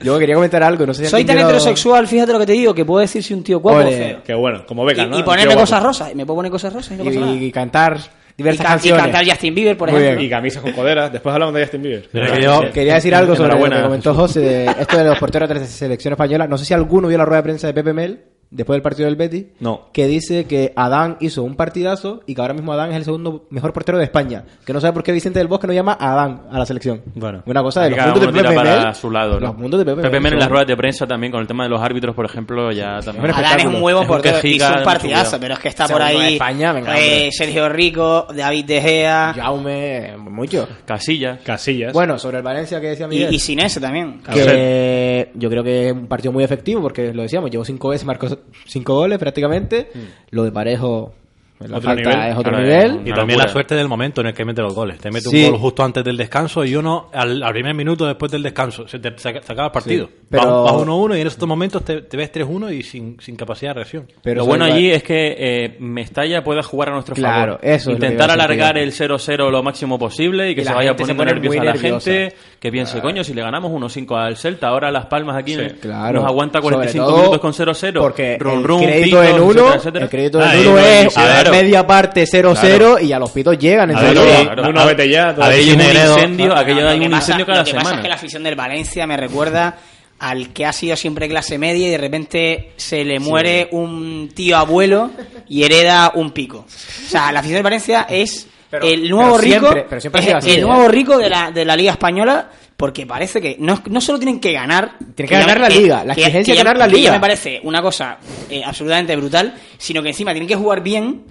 Yo quería comentar algo, no sé si Soy tan heterosexual, fíjate lo que te digo, que puedo decir si un tío guapo o Ole. feo. Qué bueno, como beca, Y, ¿no? y ponerme cosas rosas, y me puedo poner cosas rosas y no pasa nada. Y, cantar diversas y canciones. cantar Justin Bieber, por Muy ejemplo. Y camisas con coderas. Después hablamos de Justin Bieber. Yo- Quería decir algo sobre lo que comentó José, de esto de los porteros de la selección española. No sé si alguno vio la rueda de prensa de Pepe Mel después del partido del Betis. No. Que dice que Adán hizo un partidazo y que ahora mismo Adán es el segundo mejor portero de España. Que no sabe por qué Vicente del Bosque no llama a Adán a la selección. Bueno. Una cosa de los puntos de Pepe para Mel. su lado, ¿no? Los puntos de Pepe, Pepe Mel en las ruedas de prensa también con el tema de los árbitros, por ejemplo, ya también. Adán es un un portero, hizo un partidazo, pero es que está por ahí España, venga, eh. Sergio Rico, David De Gea Jaume, mucho. Casillas. Casillas. Bueno, sobre el Valencia que decía Miguel. y sin ese también. que yo creo que es un partido muy efectivo porque lo decíamos, llevó cinco veces, marcó cinco goles prácticamente. Lo de Parejo, la Otro falta nivel. es otro Claro, nivel. Y también locura. la suerte del momento en el que mete los goles. Te mete Sí. un gol justo antes del descanso y uno al, al primer minuto después del descanso. Se, te, se, ac- se acaba el partido. Sí. Pero- Vas vas 1-1 y en estos momentos te, te ves 3-1 y sin, sin capacidad de reacción. Pero lo bueno allí es que eh, Mestalla pueda jugar a nuestro Claro, favor. eso Intentar alargar el 0-0 lo máximo posible y que Y se la vaya se poniendo nerviosa la nerviosa. gente. Que piense, coño, si le ganamos 1-5 al Celta, ahora Las Palmas aquí Claro. nos aguanta Sobre 45 todo minutos con 0-0. Porque Rum, el rum, crédito pitos, en uno, etcétera, etcétera. el crédito Ah, en uno no hay es claro. media parte 0-0 y a los pitos llegan. A ver, Entonces, claro, claro. uno vete ya. Hay un incendio, aquello Lo hay que un pasa- incendio cada Lo que pasa es que la afición del Valencia me recuerda al que ha sido siempre clase media y de repente se le muere un tío abuelo y hereda un pico. O sea, la afición del Valencia es Pero- el nuevo pero rico, siempre- pero siempre ha es sido así, el ¿eh? nuevo rico de la, de la Liga Española porque parece que no, no solo tienen que ganar, Tienen que ganar la liga, la exigencia es ganar la que ya liga. me parece una cosa eh, absolutamente brutal, sino que encima tienen que jugar bien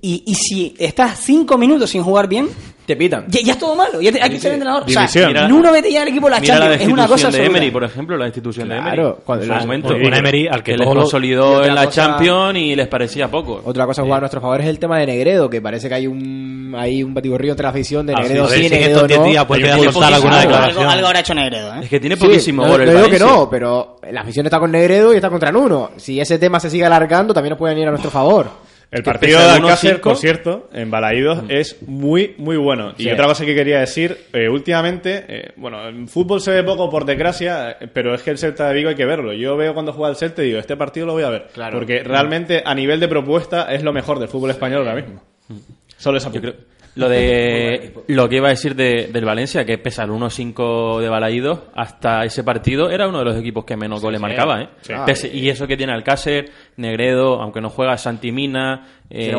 y, y si estás cinco minutos sin jugar bien, Te pitan. Ya, ya es todo malo, ya te- hay que ser entrenador. O sea, División. Mira- Nuno vete ya al equipo de la Mira la Champions, es una cosa de. Emery, por ejemplo, la destitución de Claro, Emery. cuando en su momento. un Emery al que que les consolidó en la cosa- Champions y les parecía poco. Otra cosa a jugar a nuestro favor es el tema de Negredo, que parece que hay un hay un batiburrillo entre la afición de Ah, Negredo sí, en Negredo estos 10 no. días puede Hay un soltar poquísimo- alguna algo- declaración. Algo, algo habrá hecho Negredo, ¿eh? Es que tiene poquísimo gol el digo que no, pero la afición está con Negredo y está contra Nuno. Si ese tema se sigue alargando, también nos pueden ir a nuestro favor. El partido de Alcácer, 1-5. por cierto, en Balaídos, es muy, muy bueno. Y otra cosa que quería decir, eh, últimamente, eh, bueno, en fútbol se ve poco por desgracia, eh, pero es que el Celta de Vigo hay que verlo. Yo veo cuando juega el Celta y digo, este partido lo voy a ver. Claro. Porque realmente a nivel de propuesta es lo mejor del fútbol español ahora mismo. Solo esa Yo creo, lo de lo que iba a decir de, del Valencia, que pese al 1-5 de Balaídos, hasta ese partido era uno de los equipos que menos goles marcaba, ¿eh? Sí. Pese- y eso que tiene Alcácer, Negredo, aunque no juega, Santi Mina, eh.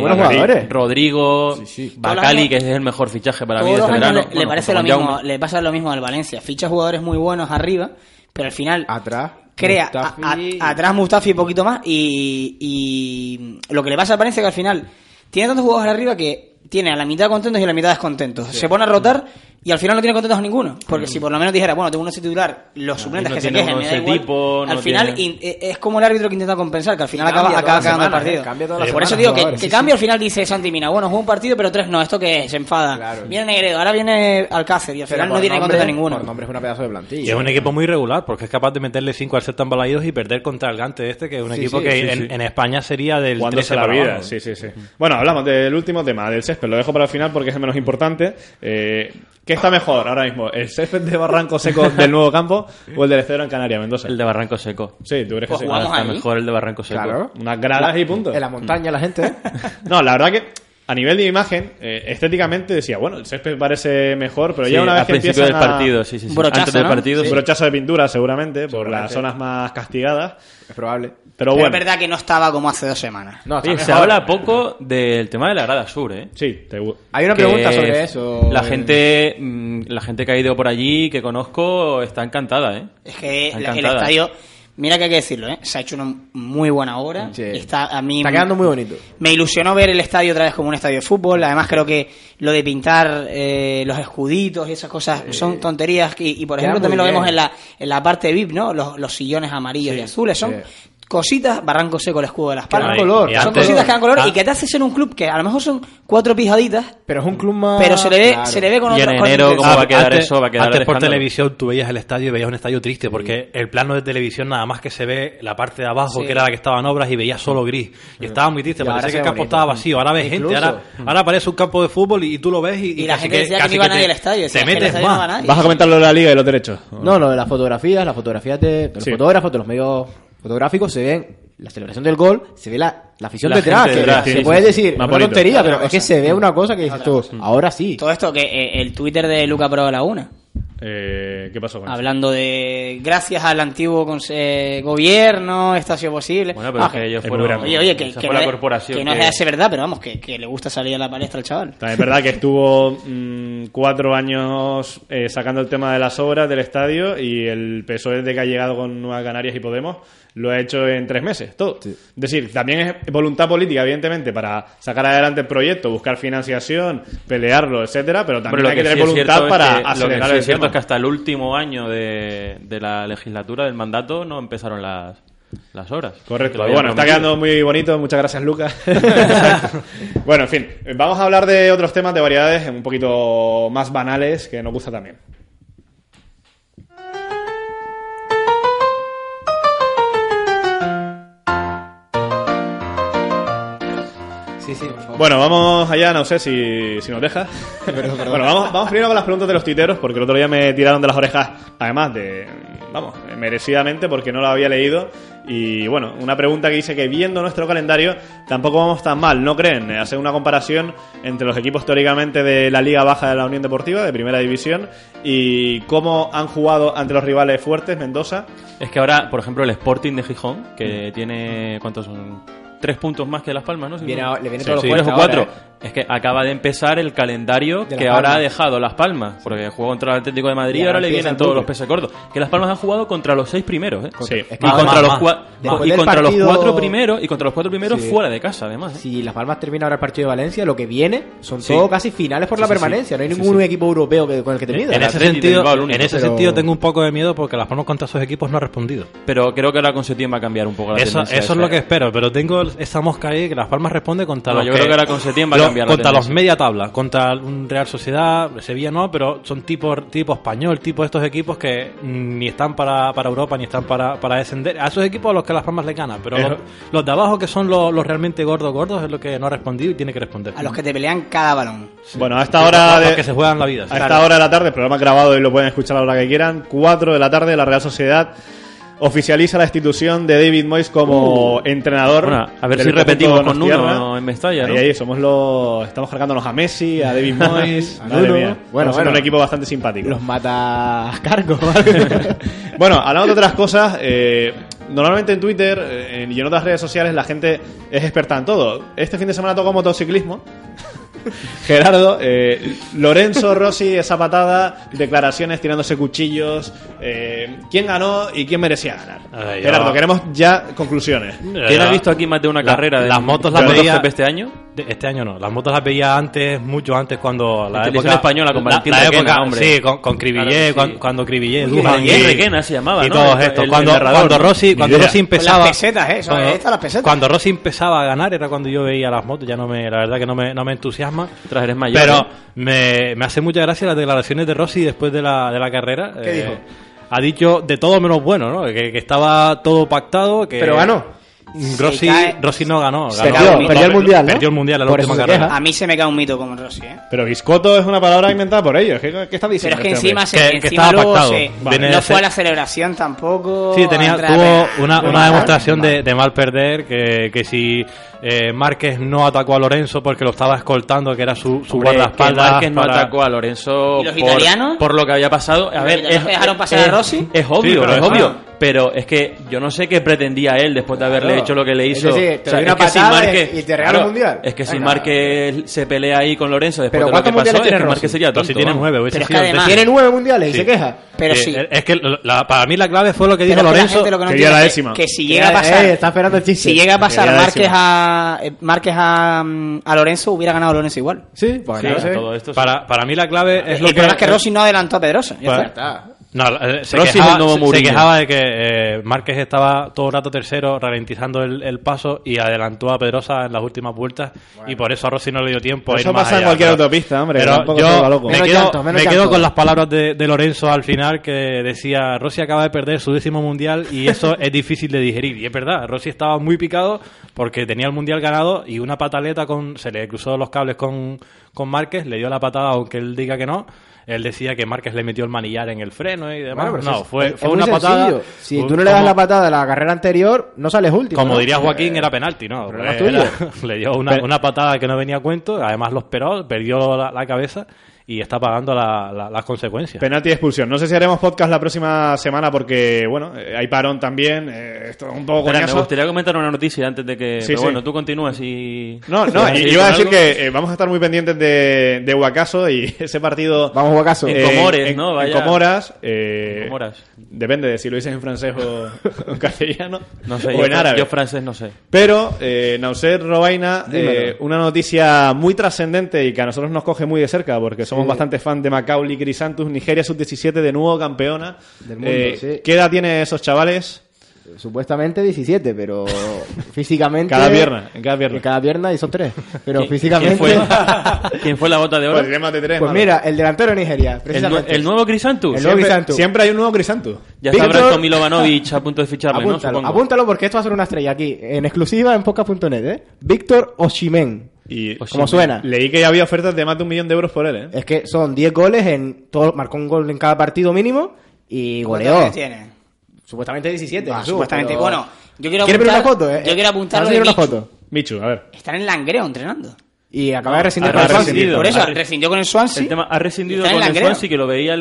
Rodrigo, Sí, sí. Los Bacali, que es el mejor fichaje para mí de este verano. le, parece lo mismo, le pasa lo mismo al Valencia. Ficha jugadores muy buenos arriba, pero al final Atrás. crea Mustafi. a- a- atrás Mustafi un poquito más y, y lo que le pasa al Valencia es que al final tiene tantos jugadores arriba que tiene a la mitad contentos y a la mitad descontentos. Se pone a rotar y al final no tiene contentos a ninguno. Porque si por lo menos dijera, bueno, tengo uno ese titular, los suplentes no que se quejen, me da ese igual. tipo, al no final tiene- in- eh, es como el árbitro que intenta compensar, que al final acaba, acaba cagando el semanas, partido. ¿eh? Cambia todas las por eso semanas digo que, que sí, cambia sí. al final dice Santi Mina, bueno, juega un partido pero tres no, ¿esto qué es? Se enfada. Claro. Viene Negredo, ahora viene Alcácer y al final no tiene nombre- contento ninguno. Por nombre es una pedazo de plantilla. Y es un equipo muy regular, porque es capaz de meterle 5 al Celta en Balaídos y perder contra el Gante este, que es un Sí, equipo sí, que sí, en, sí. en España sería del Jugándose 13 la vida, sí, sí, sí. Bueno, hablamos del último tema, del césped. Lo dejo para el final porque es el menos importante. Eh, ¿Qué está mejor ahora mismo? ¿El césped de Barranco Seco del nuevo campo o el del Estero en Canarias, Mendoza? El de Barranco Seco. Sí, tú crees que Pues sí. Está mejor el de Barranco Seco. Claro. Unas gradas y punto. En la montaña la gente, ¿eh? No, la verdad que a nivel de imagen, eh, estéticamente decía, bueno, el césped parece mejor, pero Sí, ya una vez al que principio empiezan del a- partido, sí, sí, sí. Brochazo, Antes del ¿no? partido, Un sí. brochazo de pintura, seguramente, por las zonas más castigadas. Es probable. Pero Pero bueno, es verdad que no estaba como hace dos semanas. No, Oye, se habla poco del tema de la grada sur, ¿eh? sí, te Hay una que pregunta sobre eso. La eh, gente, mm, la gente que ha ido por allí, que conozco, está encantada, ¿eh? Es que el estadio, mira que hay que decirlo, ¿eh? se ha hecho una muy buena obra. Sí. Está, a mí Está quedando muy bonito. Me ilusionó ver el estadio otra vez como un estadio de fútbol. Además, creo que lo de pintar eh, los escuditos y esas cosas son tonterías. Y, y, por Queda ejemplo, también lo vemos en la, en la parte VIP, ¿no? Los, los sillones amarillos y azules. Son sí. Cositas, barranco seco, el escudo de las palmas. color, Son antes- cositas que dan color Ah. y que te hace ser un club que a lo mejor son cuatro pijaditas, Pero es un club más. pero se le ve, Claro. se le ve con Y en enero, ¿cómo va a quedar antes, eso? Va a quedar antes por televisión tú veías el estadio y veías un estadio triste porque el plano de televisión nada más que se ve la parte de abajo Sí. que era la que estaba en obras y veías solo gris y estaba muy triste Y ahora parecía que el campo bonito. estaba vacío ahora ves Incluso. gente ahora, ahora aparece un campo de fútbol y, tú lo ves y, Y la gente decía que no iba nadie al estadio, te metes más. ¿Vas a comentar lo de la liga y los derechos? No, lo de las fotografías, las fotografías de, los fotógrafos, de los medios fotográficos, se ven la celebración del gol, se ve la, la afición La detrás, gente que detrás, se sí, puede sí, sí. decir, una bonito. tontería, pero es que se ve una cosa que dices tú, ahora sí. Todo esto que eh, el Twitter de Luca Pro Laguna. Eh, ¿Qué pasó con eso? Hablando de gracias al antiguo conse- eh, gobierno, esto ha sido posible. Bueno, pero Ah, es que ellos fueron... Oye, oye, que, que fue no, la es- corporación que no es de verdad, pero vamos, que, que le gusta salir a la palestra al chaval. También es verdad que estuvo mm, cuatro años eh, sacando el tema de las obras del estadio y el PSOE de que ha llegado con Nueva Canarias y Podemos lo ha hecho en tres meses, todo. Es decir, también es voluntad política, evidentemente, para sacar adelante el proyecto, buscar financiación, pelearlo, etcétera, pero también hay que tener voluntad cierto es para que- lo que acelerar sí el es cierto tema. es que hasta el último año de, de la legislatura, del mandato, no empezaron las, las obras. Que Correcto. Bueno, está quedando muy bonito. Muchas gracias, Lucas. bueno, en fin. Vamos a hablar de otros temas de variedades un poquito más banales que nos gusta también. Sí, sí, por favor. Bueno, vamos allá, no sé si, si nos dejas. Bueno, vamos, vamos primero con las preguntas de los tuiteros, porque el otro día me tiraron de las orejas, además de, vamos, merecidamente, porque no lo había leído. Y bueno, una pregunta que dice que viendo nuestro calendario, tampoco vamos tan mal, ¿no creen? Eh, Hacer una comparación entre los equipos teóricamente de la Liga Baja de la Unión Deportiva, de Primera División, y cómo han jugado ante los rivales fuertes, Mendoza. Es que ahora, por ejemplo, el Sporting de Gijón, que tiene, ¿cuántos son? Tres puntos más que Las Palmas, ¿no? Si Viene no- a- le viene Sí, todo sí, fuerte tres o ahora, cuatro. ¿eh? Es que acaba de empezar el calendario que ahora ha dejado Las Palmas, porque jugó contra el Atlético de Madrid Y ahora ahora le vienen todos los peces gordos. Que Las Palmas han jugado contra los seis primeros, ¿eh? Sí. Es Y que contra, más, los, más. cua- Después y contra partido- los cuatro primeros y contra los cuatro primeros Sí. fuera de casa, además. ¿eh? Si Las Palmas termina ahora el partido de Valencia, lo que viene son Sí. todos casi finales por Sí, la permanencia. No hay Sí, ningún sí. equipo europeo que, con el que te En mida. ese Atleti de sentido, único, en ese pero- sentido tengo un poco de miedo porque Las Palmas contra esos equipos no ha respondido. Pero creo que ahora con Setién va a cambiar un poco la Eso, tendencia. eso es lo que espero, pero tengo esa mosca ahí que Las Palmas responde contra los yo creo que ahora con Setién va a lo- cambiar contra los media tabla, contra un Real Sociedad, Sevilla no, pero son tipo, tipo español, tipo estos equipos que ni están para, para Europa ni están para, para descender. A esos equipos a los que Las Palmas le ganan, pero los, los de abajo que son los, los realmente gordos gordos es lo que no ha respondido y tiene que responder. A los que te pelean cada balón. Bueno, a esta hora Los de, que se juegan la vida. A esta hora de la tarde, el programa grabado y lo pueden escuchar a la hora que quieran. 4 de la tarde, la Real Sociedad oficializa la institución de David Moyes como entrenador. Bueno, a ver si repetimos con. Nuno en Mestalla, ¿no? Ahí, ahí, somos los. Estamos cargándonos a Messi, a David Moyes. A Madre mía. Bueno, Bueno, un equipo bastante simpático. Los mata cargo. Bueno, hablando de otras cosas, eh, normalmente en Twitter eh, y en otras redes sociales la gente es experta en todo. Este fin de semana tocó motociclismo. Gerardo, eh, Lorenzo, Rossi, esa patada, declaraciones tirándose cuchillos. eh, ¿Quién ganó y quién merecía ganar? Ay, Gerardo, queremos ya conclusiones. ¿Quién ha visto aquí más de una La- carrera de las motos las de veía- MotoGP este año? Este año no, las motos las veía antes, mucho antes cuando la Televisión época española con la- Valentín la Requena, época, hombre. sí, con, con Cribillé, Claro sí. cuando, cuando Cribillé, y- Requena se llamaba, y ¿no? todos El- estos. el cuando, narrador, cuando. Rossi, cuando. Rossi empezaba, las pesetas, ¿eh? Cuando, estas las pesetas. cuando Rossi empezaba a ganar era cuando yo veía las motos, ya no me, la verdad que no me, no me entusiasma. Tras eres mayor. Pero ¿eh? me, me hace mucha gracia las declaraciones de Rossi después de la, de la carrera. ¿Qué Eh, dijo? Ha dicho de todo menos bueno, ¿no? Que, que estaba todo pactado, que Pero ganó. Rossi, cae- Rossi no ganó. se ganó- perdió el Mundial, ¿no? Perdió el mundial en la Por última carrera. A mí se me cae un mito como Rossi, ¿eh? Pero Biscotto es una palabra inventada por ellos. ¿Qué, qué está Pero diciendo? es que este encima, se, Que- encima estaba luego pactado. se- Viene no fue a la celebración tampoco. Sí, tenía, a a tuvo una, una demostración de, de mal perder, que, que si eh, Márquez no atacó a Lorenzo porque lo estaba escoltando, que era su, su Hombre, que guardaespaldas. Márquez no para- atacó a Lorenzo ¿Y los por, italianos? por lo que había pasado. A ¿Los ver, italianos dejaron pasar a Rossi? Es obvio, Sí, pero es es- obvio. Pero es que yo no sé qué pretendía él después de haberle Claro. hecho lo que le hizo. decir, te doy es una que si patada Márquez- y te regalo el mundial. Es que si. Márquez se pelea ahí con Lorenzo después Pero de lo que ¿cuántos pasó, mundiales es tiene que sería tonto. Rossi tiene nueve, Pero es sido que el además- décimo. Tiene nueve mundiales y se queja. Pero Eh, sí. eh, Es que la- para mí la clave fue lo que dijo Pero es que la Lorenzo. que no quería entiende la es que- décima. Que si llega a Eh, pasar. eh, está esperando el chiste. Si llega a pasar la Márquez a, eh, Márquez a, mm, a Lorenzo, hubiera ganado Lorenzo igual. Sí, pues Sí, sé. todo esto sí. para, para mí la clave es lo el que... problema es que Rossi no adelantó a Pedrosa. ya está. No, eh, se, quejaba, el nuevo se- quejaba de que eh, Márquez estaba todo el rato tercero, ralentizando el, el paso y adelantó a Pedrosa en las últimas vueltas y por eso a Rossi no le dio tiempo. a ir Eso más pasa en cualquier pero- autopista, hombre. Pero yo loco. me quedo, llanto, menos me quedo llanto. con las palabras de, de Lorenzo al final que decía Rossi acaba de perder su décimo mundial y eso es difícil de digerir. Y es verdad, Rossi estaba muy picado porque tenía el mundial ganado y una pataleta con se le cruzó los cables con, con Márquez, le dio la patada aunque él diga que no. Él decía que Márquez le metió el manillar en el freno y demás. Bueno, no, es- fue, es fue una patada. Si tú no le das como- la patada de la carrera anterior, no sales último. como ¿no? diría Joaquín, era penalti, ¿no? Eh, era- le dio una, una patada que no venía a cuento, además lo esperó, perdió la, la cabeza y está pagando la- la- las consecuencias. Penalti y expulsión. No sé si haremos podcast la próxima semana porque, bueno, eh, hay parón también. eh, esto es un poco Espera, me gustaría comentar una noticia antes de que. Sí, pero sí. bueno, tú continúas y. No, no, ¿Vas y iba a decir algo? que eh, vamos a estar muy pendientes de, de Huacaso y ese partido. Vamos a jugar caso. En Comores, en- ¿no? En Vaya. Comoras. eh, En Comoras. Depende de si lo dices en francés o en castellano. No sé, o yo, en árabe. yo francés no sé. Pero, eh, Nauser Robaina, eh, una noticia muy trascendente y que a nosotros nos coge muy de cerca porque somos Sí. bastante fan de Macaulay Crisantus, Nigeria sub-17 de nuevo campeona. Del mundo, Eh, sí. ¿Qué edad tienen esos chavales? Supuestamente 17, pero físicamente. Cada pierna, en cada pierna. En cada pierna y son tres. Pero ¿Quién- físicamente. ¿Quién fue, ¿Quién fue la bota de oro? Pues diré más de tres, Pues mira, el delantero de Nigeria, ¿El, nue- precisamente. el nuevo Crisantus? El nuevo Siempre, siempre hay un nuevo Crisantus. Ya está Branko Milovanovic a punto de ficharle, ¿no? Apúntalo, Supongo. apúntalo porque esto va a ser una estrella aquí, en exclusiva en podcast.net, ¿eh? Víctor Oshimen. Y Como suena. leí que ya había ofertas de más de un millón de euros por él, ¿eh? Es que son 10 goles en todo, marcó un gol en cada partido mínimo y ¿Cuántos goleó. años tiene? Supuestamente 17. Ah, Jesús, supuestamente. pero- Bueno, yo quiero ¿Quieres ver apuntar. una foto? eh? Yo quiero apuntar lo de una Michu. foto. Michu, a ver. Están en Langreo entrenando. Y acaba de rescindir con el Swansea. Por eso, rescindió con el Swansea. El tema ha rescindido con el Langreo. Swansea que lo veía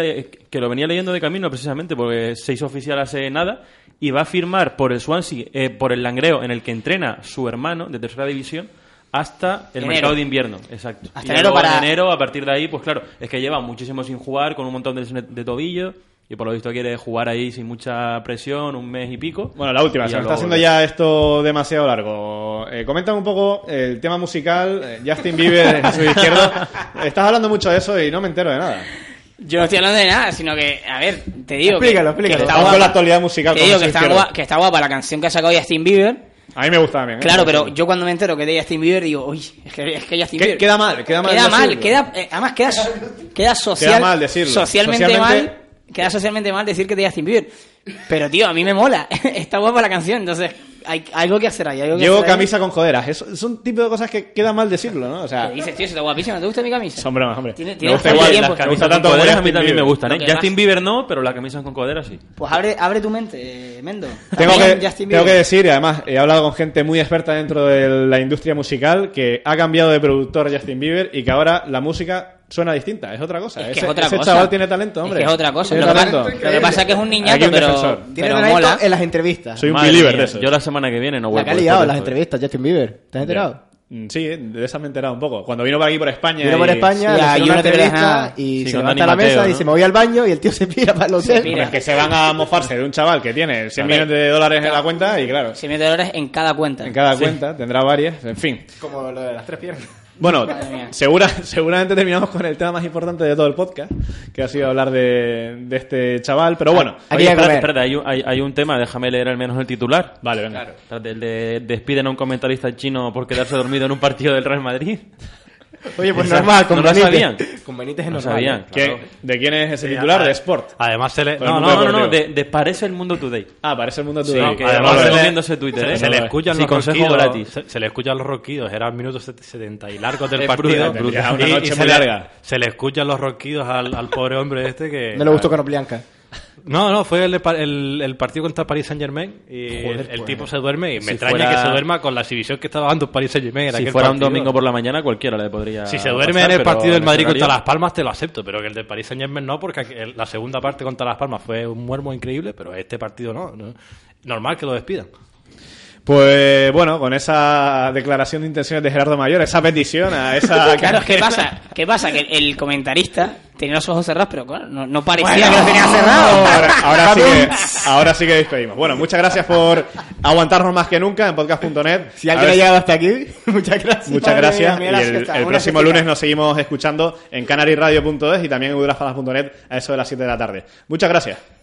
que lo venía leyendo de camino precisamente porque se hizo oficial hace nada y va a firmar por el Swansea eh, por el Langreo en el que entrena su hermano de tercera división hasta el Enero. mercado de invierno, exacto. Hasta y enero luego para- en enero, a partir de ahí, pues claro, es que lleva muchísimo sin jugar, con un montón de, de tobillo, y por lo visto quiere jugar ahí sin mucha presión, un mes y pico. Bueno, la última, se me está haciendo ya esto demasiado largo. Eh, coméntame un poco el tema musical. eh, Justin Bieber en su izquierdo. Estás hablando mucho de eso y no me entero de nada. Yo no estoy hablando de nada, sino que, a ver, te digo. que- Explícalo, que, explícalo. está Vamos con guapa- la actualidad musical. Te digo que está, guapa, que está guapa la canción que ha sacado Justin Bieber. A mí me gusta también. ¿eh? Claro, pero yo cuando me entero que de Justin Bieber digo, uy, es que, es que Justin Bieber. queda mal, queda mal Queda mal, queda, eh, además queda, queda social. Queda mal decirlo. Socialmente, Socialmente- mal. Queda socialmente mal decir que de Justin Bieber. Pero tío, a mí me mola. está guapa la canción, entonces hay algo que hacer ahí. algo que Llevo hacer ahí. camisa con joderas. Es, es un tipo de cosas que queda mal decirlo, ¿no? O sea, ¿Qué dices, tío? Está guapísima, ¿te gusta mi camisa? son bromas, hombre. Tiene- me gusta igual. tiempo. Las Camisas tanto con coderas a mí Justin también me Bieber. gustan, ¿eh? Justin más- Bieber no, pero las camisas con coderas sí. Pues abre, abre tu mente, eh, Mendo. Tengo que, tengo que decir, y además he hablado con gente muy experta dentro de la industria musical, que ha cambiado de productor Justin Bieber y que ahora la música suena distinta, es otra cosa. Es que ese es otra ese cosa. chaval tiene talento, hombre. Es que es otra cosa. Lo que, talento. pasa, lo que pasa es que es un niñato, un pero, pero talento mola. en las entrevistas. Soy un Madre believer mía, de eso. Yo la semana que viene no La vuelvo. que ha liado de las entrevistas, Justin Bieber. ¿Te has enterado? Mm, Sí, de esa me he enterado un poco. Cuando vino por aquí por España. Vino por y- España, ahí hicieron una entrevista y Sí, se levanta a la mesa, ¿no? dice, me voy al baño y el tío se pira para el hotel. es que se van a mofarse de un chaval que tiene 100 millones de dólares en la cuenta y claro, 100 millones de dólares en cada cuenta. en cada cuenta tendrá varias, en fin. Como lo de las tres piernas. Bueno, segura, seguramente terminamos con el tema más importante de todo el podcast, que ha sido hablar de, de este chaval, pero bueno. Aquí Oye, hay que espérate, espérate, hay, un- hay, hay un tema, déjame leer al menos el titular. Vale, venga. Espérate, El de despiden a un comentarista chino por quedarse dormido en un partido del Real Madrid. Oye, pues normal, con ¿no lo Benítez. sabían? Con Benítez No sabían. ¿eh? ¿Qué- claro. ¿De quién es ese titular? a- De Sport. Además se le... Pues No, el no, mundo no, No, de, de Parece el Mundo Today. Ah, parece el mundo que Además, además se le- recomiendo ese Twitter, ¿eh? Se le escuchan Sí, los consejo ronquidos, gratis. Se, se le escuchan los ronquidos, era el minuto set- 70 y largos del partido. brutal, brutal. Una noche se muy le- larga. Se le escuchan los ronquidos al, al pobre hombre este que... No le gustó Canoplianca. No, no, fue el, de pa- el, el partido contra Paris Saint Germain y Joder, el, el pues. tipo se duerme y me extraña fuera- que se duerma con la exhibición que estaba dando Paris Saint Germain. en Si aquel fuera un domingo por la mañana, cualquiera le podría. Si se duerme pasar, en el partido del Madrid contra Las Palmas te lo acepto, pero que el del Paris Saint Germain no, porque la segunda parte contra Las Palmas fue un muermo increíble, pero este partido no. no. Normal que lo despidan. Pues bueno, con esa declaración de intenciones de Gerardo Mayor, esa petición a esa... Claro, ¿qué pasa? ¿Qué pasa? Que el comentarista tenía los ojos cerrados, pero claro, no, no parecía Bueno. que los tenía cerrados. Ahora, ahora sí que, ahora sí que despedimos. Bueno, muchas gracias por aguantarnos más que nunca en podcast.net. Si alguien ha llegado hasta aquí, muchas gracias. Muchas gracias. mía, Y el, está, próximo lunes nos seguimos escuchando en canariradio.es y también en udelafalas.net a eso de las 7 de la tarde. Muchas gracias.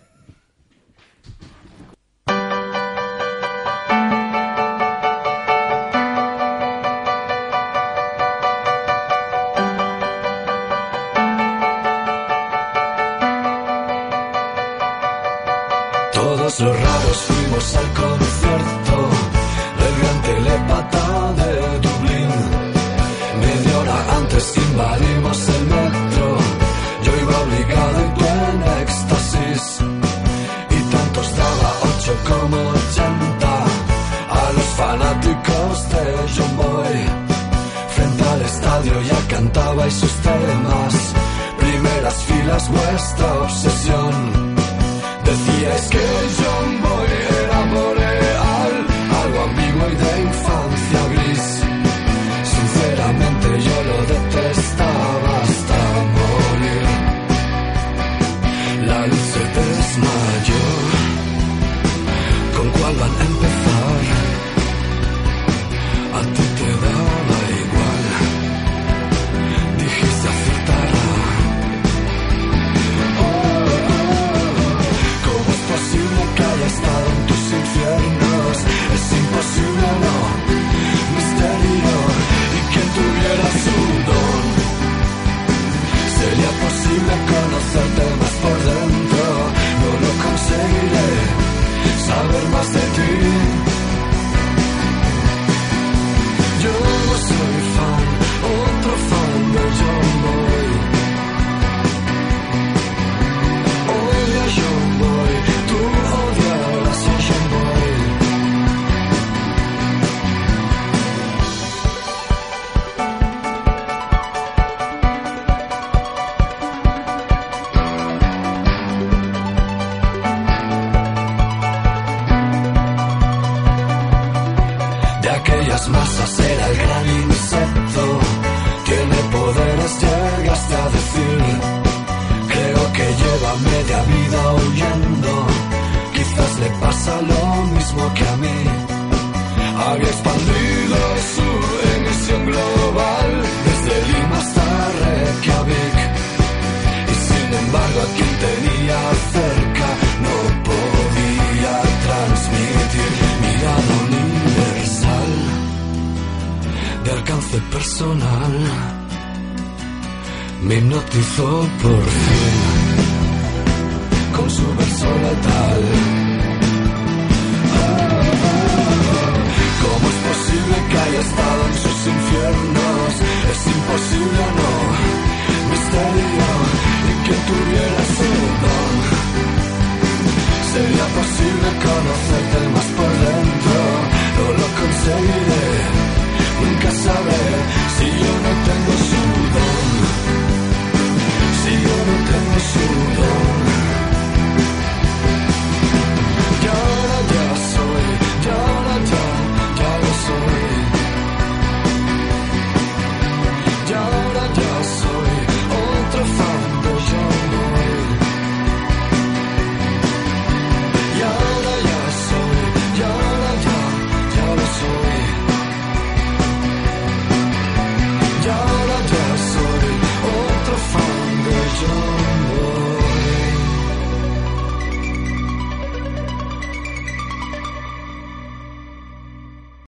Al concierto del gran telepata de Dublín. Media hora antes invadimos el metro. Yo iba obligado y tú en éxtasis. Y tantos daba ocho como ochenta a los fanáticos de John Boy. Frente al estadio ya cantabais sus temas. Primeras filas, vuestra obsesión. Había expandido su emisión global desde Lima hasta Reykjavik. Y sin embargo, a quien tenía cerca no podía transmitir mirada universal de alcance personal. Me hipnotizó por fin con su verso letal. ¿Cómo es posible que haya estado en sus infiernos? Es imposible no, misterio, y que tuviera ese don. Sería posible conocerte más por dentro, no lo conseguiré, nunca sabré si yo no tengo su don. Si yo no tengo su joy.